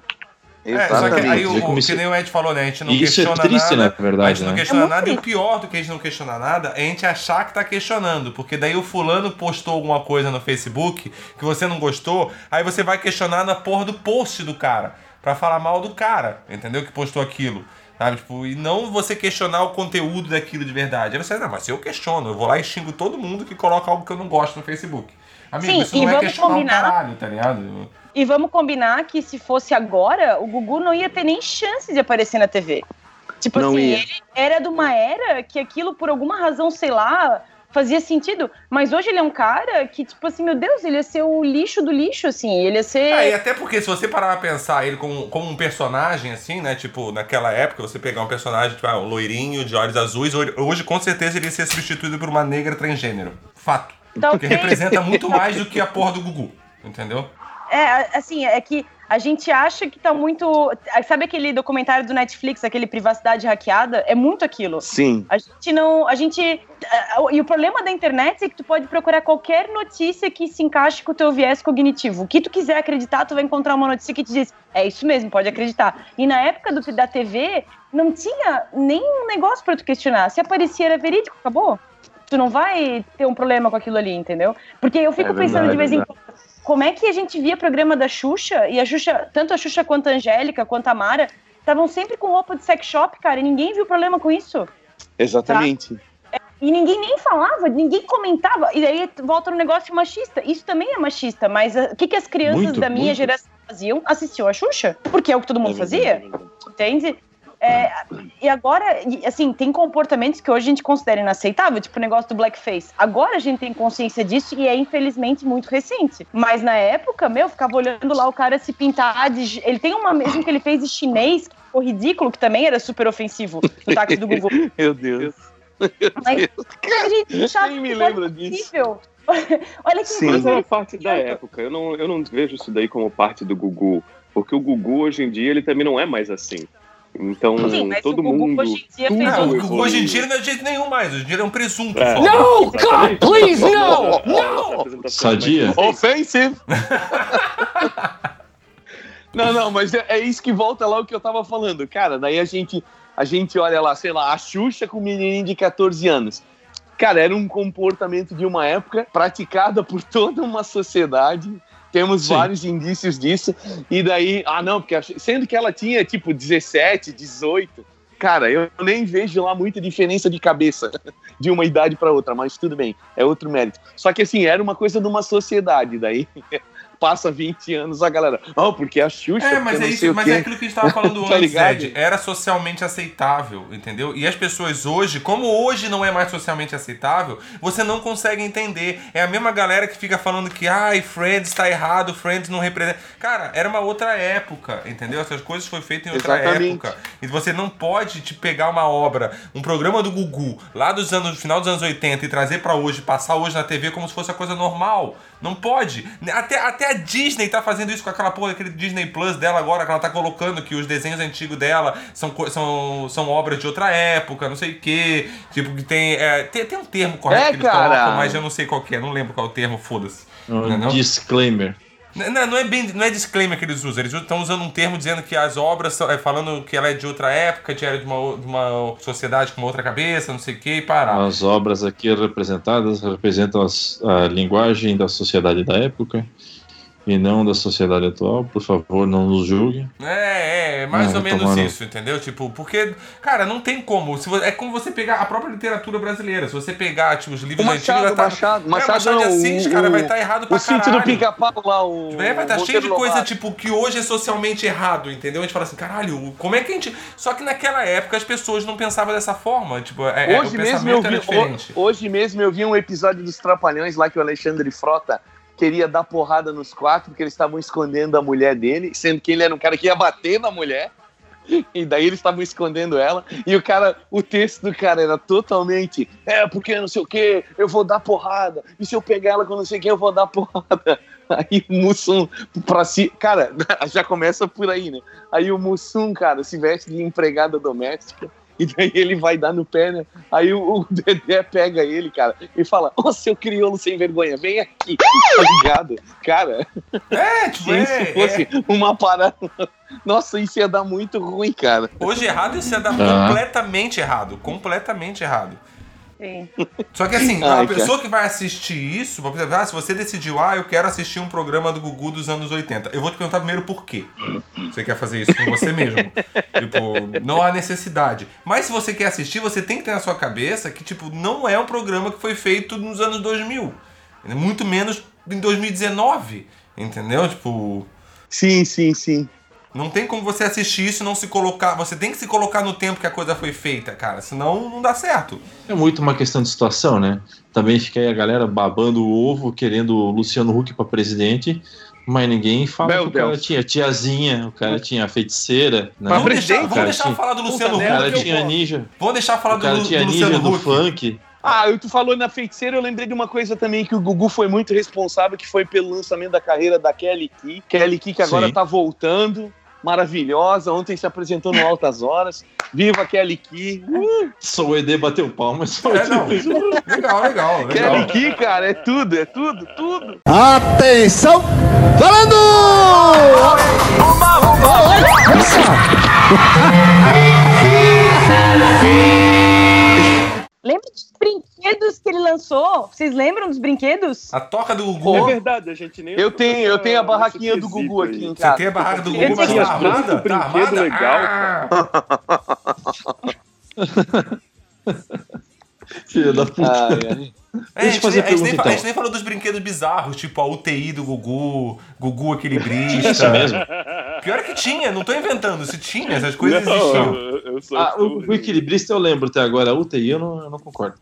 É, só que aí o, o, que nem o Ed falou, né? A gente não E isso é questiona triste, nada. né, verdade, a gente não né? questiona É nada. E o triste. pior do que a gente não questionar nada é a gente achar que tá questionando. Porque daí o fulano postou alguma coisa no Facebook que você não gostou, aí você vai questionar na porra do post do cara. Pra falar mal do cara, entendeu? Que postou aquilo. Sabe? Tipo, e não você questionar o conteúdo daquilo de verdade. Aí você, não, mas se eu questiono, eu vou lá e xingo todo mundo que coloca algo que eu não gosto no Facebook. Amigo, Sim, isso e não é vamos questionar combinar- um caralho, tá ligado? E vamos combinar que se fosse agora, o Gugu não ia ter nem chance de aparecer na TV. Tipo Não assim, ia. ele era de uma era que aquilo, por alguma razão, sei lá, fazia sentido. Mas hoje ele é um cara que, tipo assim, meu Deus, ele ia ser o lixo do lixo, assim. Ele ia ser. É, e até porque se você parar pra pensar ele como, como um personagem, assim, né? Tipo, naquela época, você pegar um personagem, tipo, ah, um loirinho de olhos azuis, hoje, com certeza ele ia ser substituído por uma negra transgênero. Fato. Tá Porque ok. representa muito mais do que a porra do Gugu. Entendeu? É, assim, é que a gente acha que tá muito. Sabe aquele documentário do Netflix, aquele privacidade hackeada? É muito aquilo. Sim. A gente não. A gente. E o problema da internet é que tu pode procurar qualquer notícia que se encaixe com o teu viés cognitivo. O que tu quiser acreditar, tu vai encontrar uma notícia que te diz, é isso mesmo, pode acreditar. E na época do, da TV, não tinha nenhum negócio pra tu questionar. Se aparecia, era verídico, acabou. Tu não vai ter um problema com aquilo ali, entendeu? Porque eu fico É pensando de verdade, vez em é quando. Como é que a gente via programa da Xuxa e a Xuxa, tanto a Xuxa quanto a Angélica, quanto a Mara, estavam sempre com roupa de sex shop, cara, e ninguém viu problema com isso. Exatamente. E ninguém nem falava, ninguém comentava. E aí volta no negócio machista. Isso também é machista, mas ah, o que, que as crianças Muito, da minha muito. geração faziam? Assistiam a Xuxa, porque é o que todo mundo fazia, entende? É, e agora, assim, tem comportamentos que hoje a gente considera inaceitável, tipo o negócio do blackface. Agora a gente tem consciência disso e é infelizmente muito recente. Mas na época, meu, ficava olhando lá o cara se pintar de. Ele tem uma mesmo que ele fez de chinês, que ficou ridículo, que também era super ofensivo no táxi do Google. (laughs) Meu Deus. Mas a gente achava Nem me lembro era disso. (laughs) Olha que Sim. Mas coisa é parte da época. Eu não, eu não vejo isso daí como parte do Gugu. Porque o Gugu, hoje em dia, ele também não é mais assim. Então, Sim, mas todo o mundo. hoje em dia fez Não, um- o evoluiu. hoje em dia não é de jeito nenhum mais. Hoje em dia é um presunto É. só. No, God, please, no! no! Sadia. Offensive! (laughs) não, não, mas é, é isso que volta lá o que eu tava falando. Cara, daí a gente, a gente olha lá, sei lá, a Xuxa com um menininho de 14 anos. Cara, era um comportamento de uma época praticada por toda uma sociedade. Temos Sim. vários indícios disso. E daí, ah, não, porque sendo que ela tinha tipo 17, 18. Cara, eu nem vejo lá muita diferença de cabeça (laughs) de uma idade para outra, mas tudo bem, é outro mérito. Só que assim, era uma coisa de uma sociedade, daí (laughs) passa 20 anos a galera, oh, porque a Xuxa, É, mas é não isso, mas é aquilo que a gente tava falando (laughs) Tá antes? Ed. Era socialmente aceitável, entendeu? E as pessoas hoje, como hoje não é mais socialmente aceitável, você não consegue entender. É a mesma galera que fica falando que, ai, Friends tá errado, Friends não representa. Cara, era uma outra época, entendeu? Essas coisas foi feitas em outra Exatamente. época. E você não pode te pegar uma obra, um programa do Gugu, lá dos anos, final dos anos 80 e trazer pra hoje, passar hoje na TV como se fosse a coisa normal. Não pode. Até, até a Disney tá fazendo isso com aquela porra, aquele Disney Plus dela agora, que ela tá colocando que os desenhos antigos dela são, são, são obras de outra época, não sei o quê. Tipo, que tem, é, tem. Tem um termo correto É, que eles cara. colocam, mas eu não sei qual que é, não lembro qual é o termo, foda-se. Não é não? Disclaimer. Não, não é bem, não é disclaimer que eles usam. Eles estão usando um termo dizendo que as obras são, é, falando que ela é de outra época, que era de uma, de uma sociedade com uma outra cabeça, não sei o que, e parar. As obras aqui representadas representam as- a linguagem da sociedade da época e não da sociedade atual. Por favor, não nos julguem. É, é, mais Ah, ou menos isso, entendeu? Tipo, porque, cara, não tem como. Se vo- é como você pegar a própria literatura brasileira. Se você pegar, tipo, os O livros Machado, antigos. vai tá- Machado, É, Machado, Machado de não, Assis, o- cara, o- vai estar errado pra O sítio do caralho. pica-pau lá, o. Vai estar cheio Monteiro de coisa, tipo, que hoje é socialmente errado, entendeu? A gente fala assim, caralho, como é que a gente. Só que naquela época as pessoas não pensavam dessa forma. Tipo, é, é, Hoje o mesmo, eu pensamento vi, era diferente. ho- hoje mesmo eu vi um episódio dos Trapalhões lá que o Alexandre Frota queria dar porrada nos quatro porque eles estavam escondendo a mulher dele, sendo que ele era um cara que ia bater na mulher. E daí eles estavam escondendo ela. E o cara, o texto do cara era totalmente: É, porque não sei o que, eu vou dar porrada. E se eu pegar ela com não sei quem, eu vou dar porrada. (laughs) Aí o Mussum, pra si. Cara, (laughs) já começa por aí, né? Aí o Mussum, cara, se veste de empregada doméstica (laughs) E daí ele vai dar no pé, né? Aí o, o Dedé pega ele, cara, e fala: Ô, seu crioulo sem vergonha, vem aqui. (laughs) Tá ligado? Cara, É, tipo, (laughs) se é, isso fosse uma parada. Nossa, isso ia dar muito ruim, cara. é. Hoje errado isso ia dar Ah. completamente errado. Completamente errado. Sim. Só que assim, Ai, a pessoa que vai assistir isso, por exemplo, ah, se você decidiu, ah, eu quero assistir um programa do Gugu dos anos 80, eu vou te perguntar primeiro por quê. Você quer fazer isso com você mesmo. (laughs) tipo, não há necessidade. Mas se você quer assistir, você tem que ter na sua cabeça que, tipo, não é um programa que foi feito nos anos 2000. Muito menos em 2019. Entendeu? Tipo. Sim, sim, sim. Não tem como você assistir isso e não se colocar. Você tem que se colocar no tempo que a coisa foi feita, cara. Senão não dá certo. É muito uma questão de situação, né? Também fica aí a galera babando o ovo, querendo o Luciano Huck pra presidente, mas ninguém fala Meu que o cara Deus. tinha tiazinha, o cara tinha feiticeira, né? Mas Vamos presidente? deixar, vamos deixar tinha- falar do Luciano o cara Huck. tinha ninja, Vamos deixar falar o do, cara Lu- tinha do ninja Luciano do Huck. funk. Ah, e tu falou na feiticeira, eu lembrei de uma coisa também que o Gugu foi muito responsável, que foi pelo lançamento da carreira da Kelly Key. Kelly Key que agora Sim. tá voltando, maravilhosa, ontem se apresentou no Altas Horas. Viva Kelly Key! Uh, Só o ED bateu palmas. É, não. Legal, legal, legal. Kelly Key, cara, é tudo, é tudo, tudo. Atenção! Falando! Lembra lançou? Vocês lembram dos brinquedos? A toca do É Gugu. verdade, a gente nem. Eu tenho, eu tenho a barraquinha do Gugu aqui em Você casa. tem a barraca do Gugu, mas tá armada? Tá brinquedo armada? legal, Ah. (laughs) Filho da puta. É, a, gente, fazer nem- a a gente nem, pergunta, fa- a gente então. nem falou dos brinquedos bizarros, tipo a UTI do Gugu, Gugu equilibrista. Isso mesmo. Pior é que tinha, não tô inventando. Se tinha, essas coisas Não, existiam. eu, eu Ah, o, o equilibrista eu lembro até agora, a UTI eu não, eu não concordo.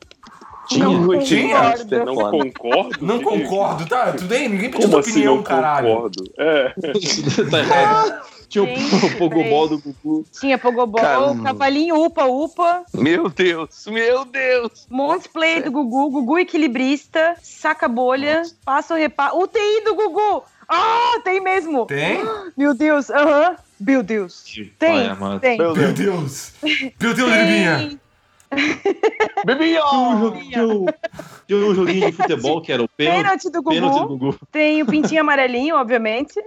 Tinha. Não Tinha? concordo. Não concordo. Não Que concordo, tá? Tudo bem? Ninguém pediu Como assim opinião, não caralho. concordo? É. (laughs) tá (laughs) errado. Tinha o, Pogobol do Gugu. Tinha Pogobol, Caramba. Cavalinho Upa Upa, Meu Deus, meu Deus. Monte Play do Gugu, Gugu Equilibrista, Saca Bolha, Passa o Repá, UTI do Gugu! Ah, tem mesmo! Tem? (gasps) Meu Deus, aham. Meu Deus. Tem, tem. Meu. Deus. Meu Deus, (laughs) Liminha. Bebinho! Tinha um, tinha joguinho de futebol que era o pênalti, Pênalti do pênalti do Gugu. Gugu. Tem o pintinho amarelinho, obviamente.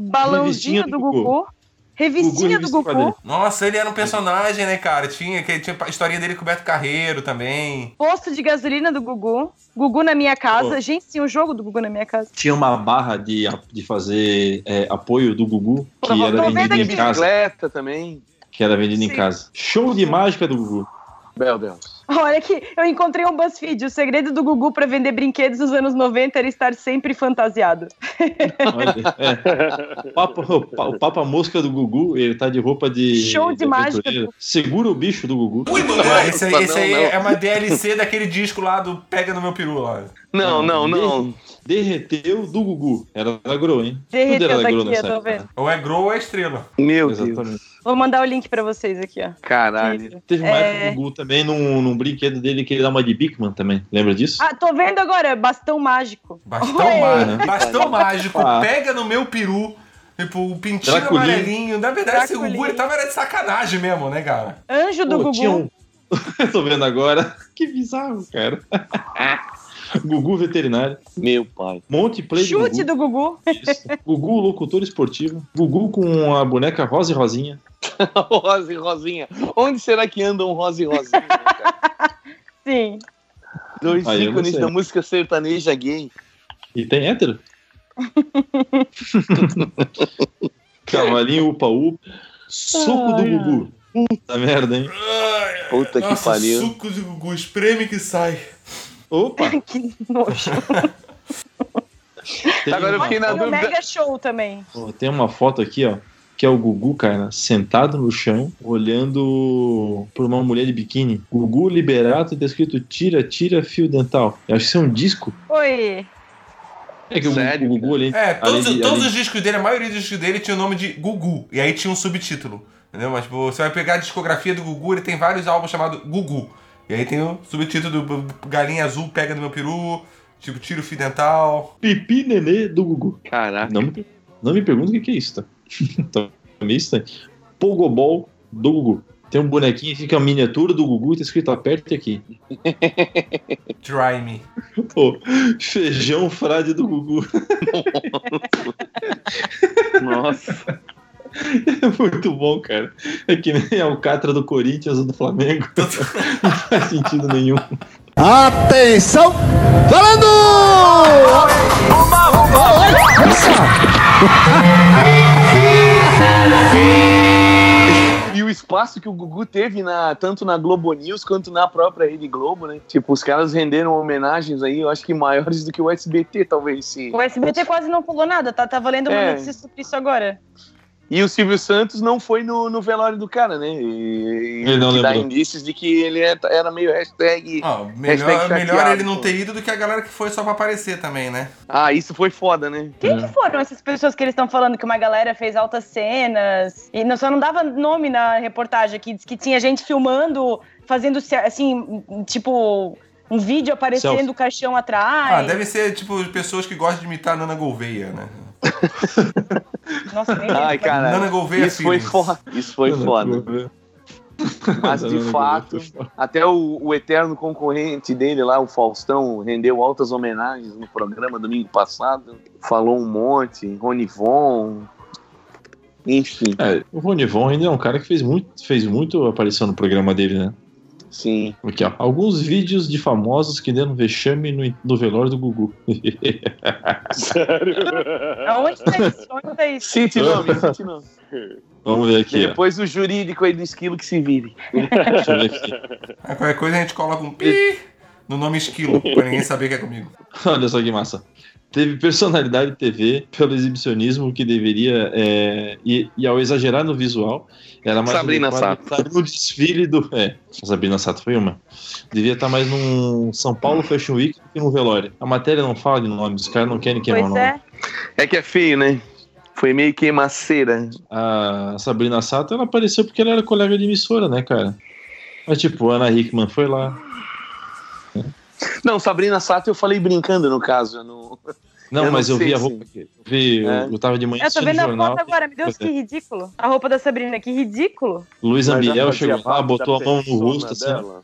Balãozinho do do Gugu. Gugu. Revistinha do revista em Gugu. quadrinho. Nossa, ele era um personagem, né, cara? Tinha, que tinha a historinha dele com o Beto Carreiro também. Posto de gasolina do Gugu. Gugu na minha casa. Oh. Gente, tinha um jogo do Gugu na minha casa. Tinha uma barra de, de fazer é, apoio do Gugu, que Tô era vendida em casa. Bicicleta também. Que era vendida em casa. Show de mágica do Gugu. Meu Deus. Olha que eu encontrei um BuzzFeed. O segredo do Gugu para vender brinquedos nos anos 90 era estar sempre fantasiado. Olha, é. (laughs) O Papa, o pa- o Papa Mosca do Gugu, ele tá de roupa de. Show de mágica aventureiro. Segura o bicho do Gugu. Ah, esse aí, esse aí não, não. é uma DLC daquele disco lá do Pega no Meu Peru lá. Não, não, não. Derreteu do Gugu. Era da Grow, hein? Derreteu Tudo era da Grow daqui, nessa eu tô época. vendo. Ou é Grow ou é Estrela. Meu Deus. Exatamente. Vou mandar o link para vocês aqui, ó. Caralho. Teve uma É. época do Gugu também num, num brinquedo dele que ele dá uma de Bigman também. Lembra disso? Ah, tô vendo agora, bastão mágico. Bastão, mágico. Bastão mágico. Ah. Pega no meu peru. Tipo, o pintinho Draculinho. amarelinho. Na verdade, esse. Gugu ele tava era de sacanagem mesmo, né, cara? Anjo do Pô, Gugu. tinha um- (laughs) Tô vendo agora. Que bizarro, cara. (laughs) (laughs) Gugu veterinário. Meu pai. Monte Play do Chute Gugu. do Gugu. Gugu locutor esportivo. Gugu com a boneca rosa e rosinha. (laughs) Rosa e Rosinha. Onde será que andam Rosa e Rosinha? né, cara? (laughs) Sim. Dois Aí ícones da música sertaneja gay. E tem hétero. Cavalinho upa upa. Suco do Ai, Gugu. Puta merda, hein? Puta que Nossa, pariu. suco de Gugu, espreme que sai. Opa! (laughs) Que nojo. (laughs) Tem, Agora eu fiquei na dúvida. Mega Show também. Pô, tem uma foto aqui, ó. Que é o Gugu, cara, sentado no chão, olhando por uma mulher de biquíni. Gugu Liberato, tá escrito tira, tira fio dental. Eu acho que isso é um disco. Oi. É que o- Sério, o Gugu ali. É, todos, ali- todos ali- os discos dele, a maioria dos discos dele tinha o nome de Gugu. E aí tinha um subtítulo. Entendeu? Mas tipo, você vai pegar a discografia do Gugu, ele tem vários álbuns chamados Gugu. E aí tem o subtítulo do Galinha Azul Pega no Meu Peru, tipo Tira o Fio Dental. Pipi Nenê do Gugu. Caraca. Não me, não me pergunta o que que é isso, tá? (laughs) tá meio estranho. Pogobol do Gugu. Tem um bonequinho aqui que é a miniatura do Gugu e tá escrito aperte aqui. (laughs) Try me. Pô, feijão frade do Gugu. (laughs) Nossa. É muito bom, cara. É que nem a Alcatra do Corinthians ou do Flamengo. (laughs) Não faz sentido nenhum. Atenção! Valendo! E o espaço que o Gugu teve na, tanto na Globo News quanto na própria Rede Globo, né? Tipo, os caras renderam homenagens aí, eu acho que maiores do que o SBT, talvez sim. O SBT quase não falou nada, tá? Tava lendo uma É. notícia sobre isso agora. E o Silvio Santos não foi no, no velório do cara, né? E, Ele não que dá lembrou. indícios de que ele é- era meio hashtag. Hashtag melhor, melhor chateado, ele não ter ido do que a galera que foi só pra aparecer também, né? Ah, isso foi foda, né? Quem que foram essas pessoas que eles estão falando que uma galera fez altas cenas? E não, só não dava nome na reportagem aqui, diz que tinha gente filmando, fazendo assim, tipo, um vídeo aparecendo Selfie. o caixão atrás. Ah, deve ser tipo pessoas que gostam de imitar a Nana Gouveia, né? (laughs) Nossa, nem Ai, cara. Nana Gouveia Isso foi foda. Isso foi foda. Mas (laughs) de fato, até o, o eterno concorrente dele lá, o Faustão, rendeu altas homenagens no programa domingo passado. Falou um monte, Ronivon. Enfim, É, o Ronivon ainda é um cara que fez muito, fez muito aparição no programa dele, né? Sim. Aqui, ó. Alguns vídeos de famosos que deram vexame no, no velório do Gugu. Sério? (laughs) Aonde tá isso? Onde tá isso? Cite nome, cite nome. Vamos ver aqui, ó. Depois o jurídico aí do esquilo que se vire. Deixa eu ver aqui. Aí qualquer coisa a gente coloca um pi no nome esquilo, pra ninguém saber que é comigo. Olha só que massa. Teve personalidade TV pelo exibicionismo que deveria. é, e, e ao exagerar no visual, era mais Sabrina Sato. no desfile do. É, a Sabrina Sato foi uma. Devia estar mais num São Paulo Fashion Week do que no velório. A matéria não fala de nomes, os caras não querem queimar o Pois nome. é. É que é feio, né? Foi meio queimaceira. A Sabrina Sato, ela apareceu porque ela era colega de emissora, né, cara? Mas tipo, a Ana Hickman foi lá. Não, Sabrina Sato eu falei brincando no caso. eu não- Não, Eu não mas eu sei vi a roupa aqui. Eu, vi, É. eu, eu tava de manhã Eu tô vendo a foto agora, meu Deus, que é. ridículo. A roupa da Sabrina, que ridículo. Luiz Ambiel chegou lá, botou a mão no rosto, assim. dela.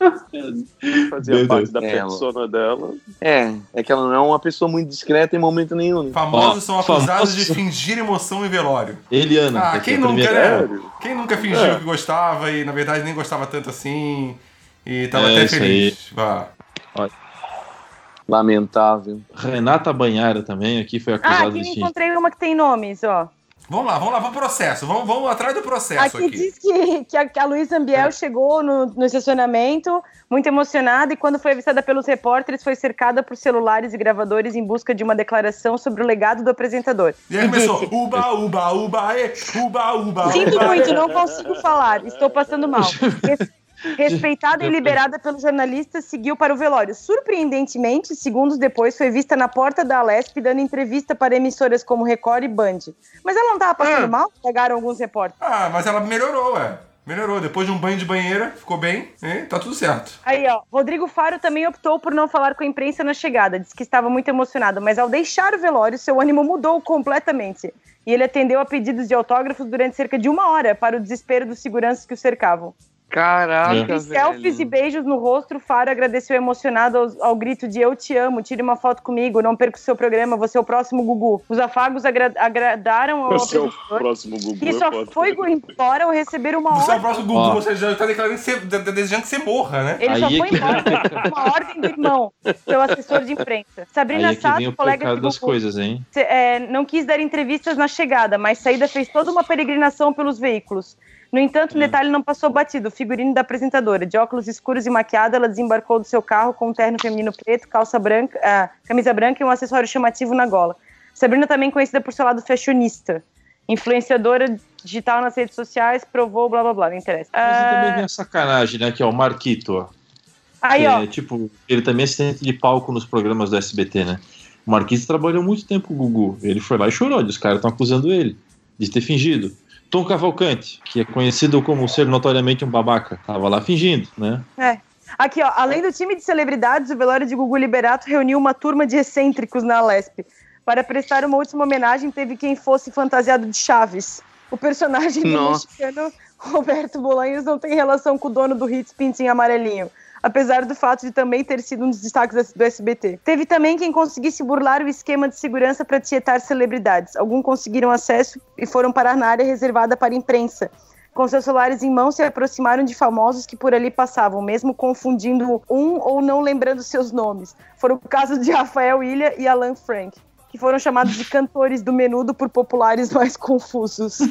(laughs) Fazia Meu parte Deus. da É, persona dela. É, é que ela não é uma pessoa muito discreta em momento nenhum. né? Famosos são acusados de fingir emoção em velório. Eliana. Ah, aqui, quem nunca, né? Quem nunca fingiu É. que gostava e na verdade nem gostava tanto assim e tava É, até isso feliz. Vá. Lamentável. Renata Banhara também aqui foi Ah, acusada aqui de encontrei uma que tem nomes, ó. Vamos lá, vamos lá, vamos pro processo. Vamos, vamos atrás do processo Aqui aqui. diz que, que a, que a Luísa Ambiel chegou no, no estacionamento muito emocionada e quando foi avistada pelos repórteres foi cercada por celulares e gravadores em busca de uma declaração sobre o legado do apresentador. E aí E começou, disse, uba, uba, uba, e, uba, uba, Sinto uba. muito, não consigo falar, estou passando mal. (laughs) Res- Respeitada e liberada pelos jornalistas, seguiu para o velório. Surpreendentemente, segundos depois, foi vista na porta da Alesp dando entrevista para emissoras como Record e Band. Mas ela não estava passando Ah. mal? Pegaram alguns repórteres. Ah, mas ela melhorou, ué. Melhorou. Depois de um banho de banheira, ficou bem, e tá tudo certo. Aí, ó, Rodrigo Faro também optou por não falar com a imprensa na chegada. Disse que estava muito emocionado, mas ao deixar o velório, seu ânimo mudou completamente. E ele atendeu a pedidos de autógrafos durante cerca de uma hora, para o desespero dos seguranças que o cercavam. Caraca, Entre selfies e beijos no rosto, Faro agradeceu emocionado ao, ao grito de Eu te amo, tire uma foto comigo, não perca o seu programa, você é o próximo Gugu. Os afagos agra- agradaram ao O seu apresentador, próximo Gugu. que é só foi embora ao receber uma Você é o ordem. próximo Gugu, você já tá declarando que você, de- de- desejando que você morra, né? Ele só Aí é foi que- embora com uma ordem do irmão, seu assessor de imprensa. Aí Sabrina é que vem Sato, o colega de das Gugu, coisas, hein? é, não quis dar entrevistas na chegada, mas saída fez toda uma peregrinação pelos veículos. No entanto, um detalhe não passou batido. O figurino da apresentadora, de óculos escuros e maquiada, ela desembarcou do seu carro com um terno feminino preto, calça branca, ah, camisa branca e um acessório chamativo na gola. Sabrina também conhecida por seu lado fashionista. Influenciadora digital nas redes sociais, provou blá blá blá, não interessa. Mas Ah, também vem a sacanagem, né? Que é o Marquito, ó. aí, ó, é, tipo, ele também é assistente de palco nos programas do SBT, né? O Marquito trabalhou muito tempo com o Gugu. Ele foi lá e chorou. Os caras estão acusando ele de ter fingido. Tom Cavalcante, que é conhecido como ser notoriamente um babaca, tava lá fingindo, né? Aqui, ó, além do time de celebridades, o velório de Gugu Liberato reuniu uma turma de excêntricos na Alesp. Para prestar uma última homenagem, teve quem fosse fantasiado de Chaves. O personagem do Nossa. mexicano Roberto Bolanhos não tem relação com o dono do Hits Pintinho Amarelinho. Apesar do fato de também ter sido um dos destaques do SBT. Teve também quem conseguisse burlar o esquema de segurança para tietar celebridades. Alguns conseguiram acesso e foram parar na área reservada para a imprensa. Com seus celulares em mão, se aproximaram de famosos que por ali passavam, mesmo confundindo um ou não lembrando seus nomes. Foram o caso de Rafael Ilha e Alan Frank, que foram chamados de cantores do menudo por populares mais confusos. (laughs)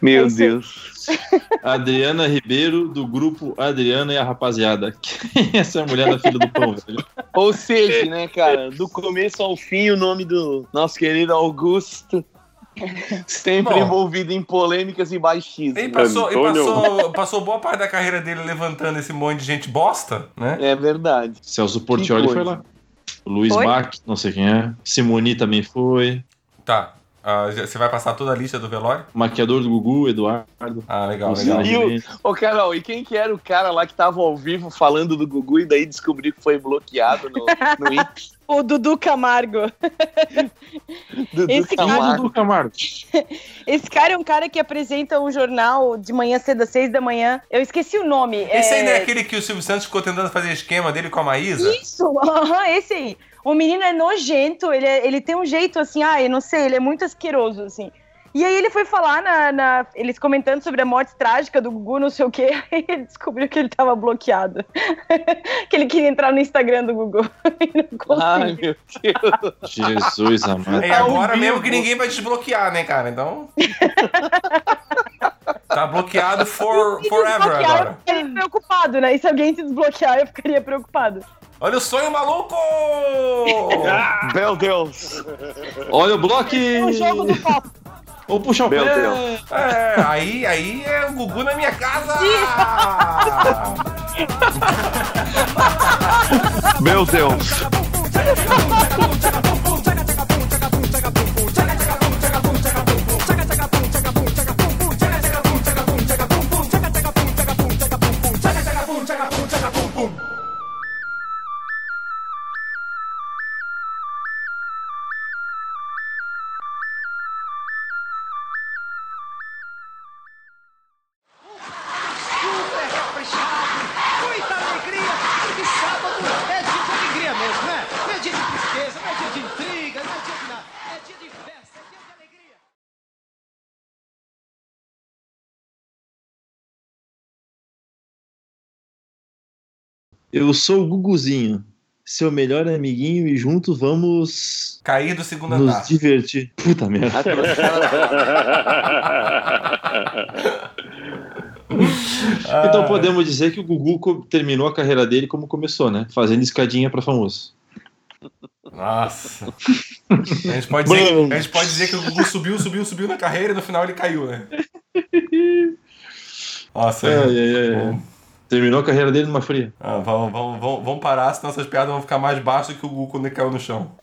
Meu É isso aí. Deus. Adriana Ribeiro, do grupo Adriana e a Rapaziada. (laughs) Quem é essa mulher da filha do pão, velho? Ou seja, né, cara, do começo ao fim, o nome do nosso querido Augusto. Sempre Bom. envolvido em polêmicas e baixismo. Ele passou, Antônio- passou, passou boa parte da carreira dele levantando esse monte de gente bosta, né? É verdade. Celso Portioli foi lá. Luiz? Bach, não sei quem é. Simoni também foi. Tá. Ah, você vai passar toda a lista do velório? Maquiador do Gugu, Eduardo. Ah, legal, legal. E o- Ô, Carol, e quem que era o cara lá que tava ao vivo falando do Gugu e daí descobriu que foi bloqueado no, no Insta? (laughs) o Dudu Camargo. Dudu Esse cara- Camargo. Dudu Camargo. Esse cara é um cara que apresenta um jornal de manhã cedo às seis da manhã. Eu esqueci o nome. Esse é... ainda é aquele que o Silvio Santos ficou tentando fazer esquema dele com a Maísa? Isso, (laughs) aham, esse aí. O menino é nojento, ele, é- ele tem um jeito assim, ah, eu não sei, ele é muito asqueroso, assim. E aí ele foi falar na, na- Eles comentando sobre a morte trágica do Gugu, não sei o quê, (laughs) aí ele descobriu que ele tava bloqueado. (laughs) que ele queria entrar no Instagram do Gugu. (laughs) e não Ai, meu Deus. Jesus amado. É agora mesmo que ninguém vai desbloquear, né, cara? Então. tá bloqueado for, forever agora. Eu ficaria preocupado, né? E se alguém se desbloquear, eu ficaria preocupado. Olha o sonho maluco! (laughs) Meu Deus. Olha o bloco! O jogo do copo. Vou puxar o Meu pé. Deus. É, aí, aí é o Gugu na minha casa! (laughs) Meu Deus. Super (laughs) Eu sou o Guguzinho, seu melhor amiguinho, e juntos vamos Cair do segundo nos andar. divertir. Puta merda. (laughs) Então podemos dizer que o Gugu terminou a carreira dele como começou, né? Fazendo escadinha pra famoso. Nossa. (laughs) A gente, pode dizer, a gente pode dizer que o Gugu subiu, subiu, subiu na carreira e no final ele caiu, né? (laughs) Nossa, É, é, é. Bom. Terminou a carreira dele numa fria. Ah, vamos, vamos, vamos, vamos parar, senão essas piadas vão ficar mais baixas que o Gugu quando ele caiu no chão. (laughs)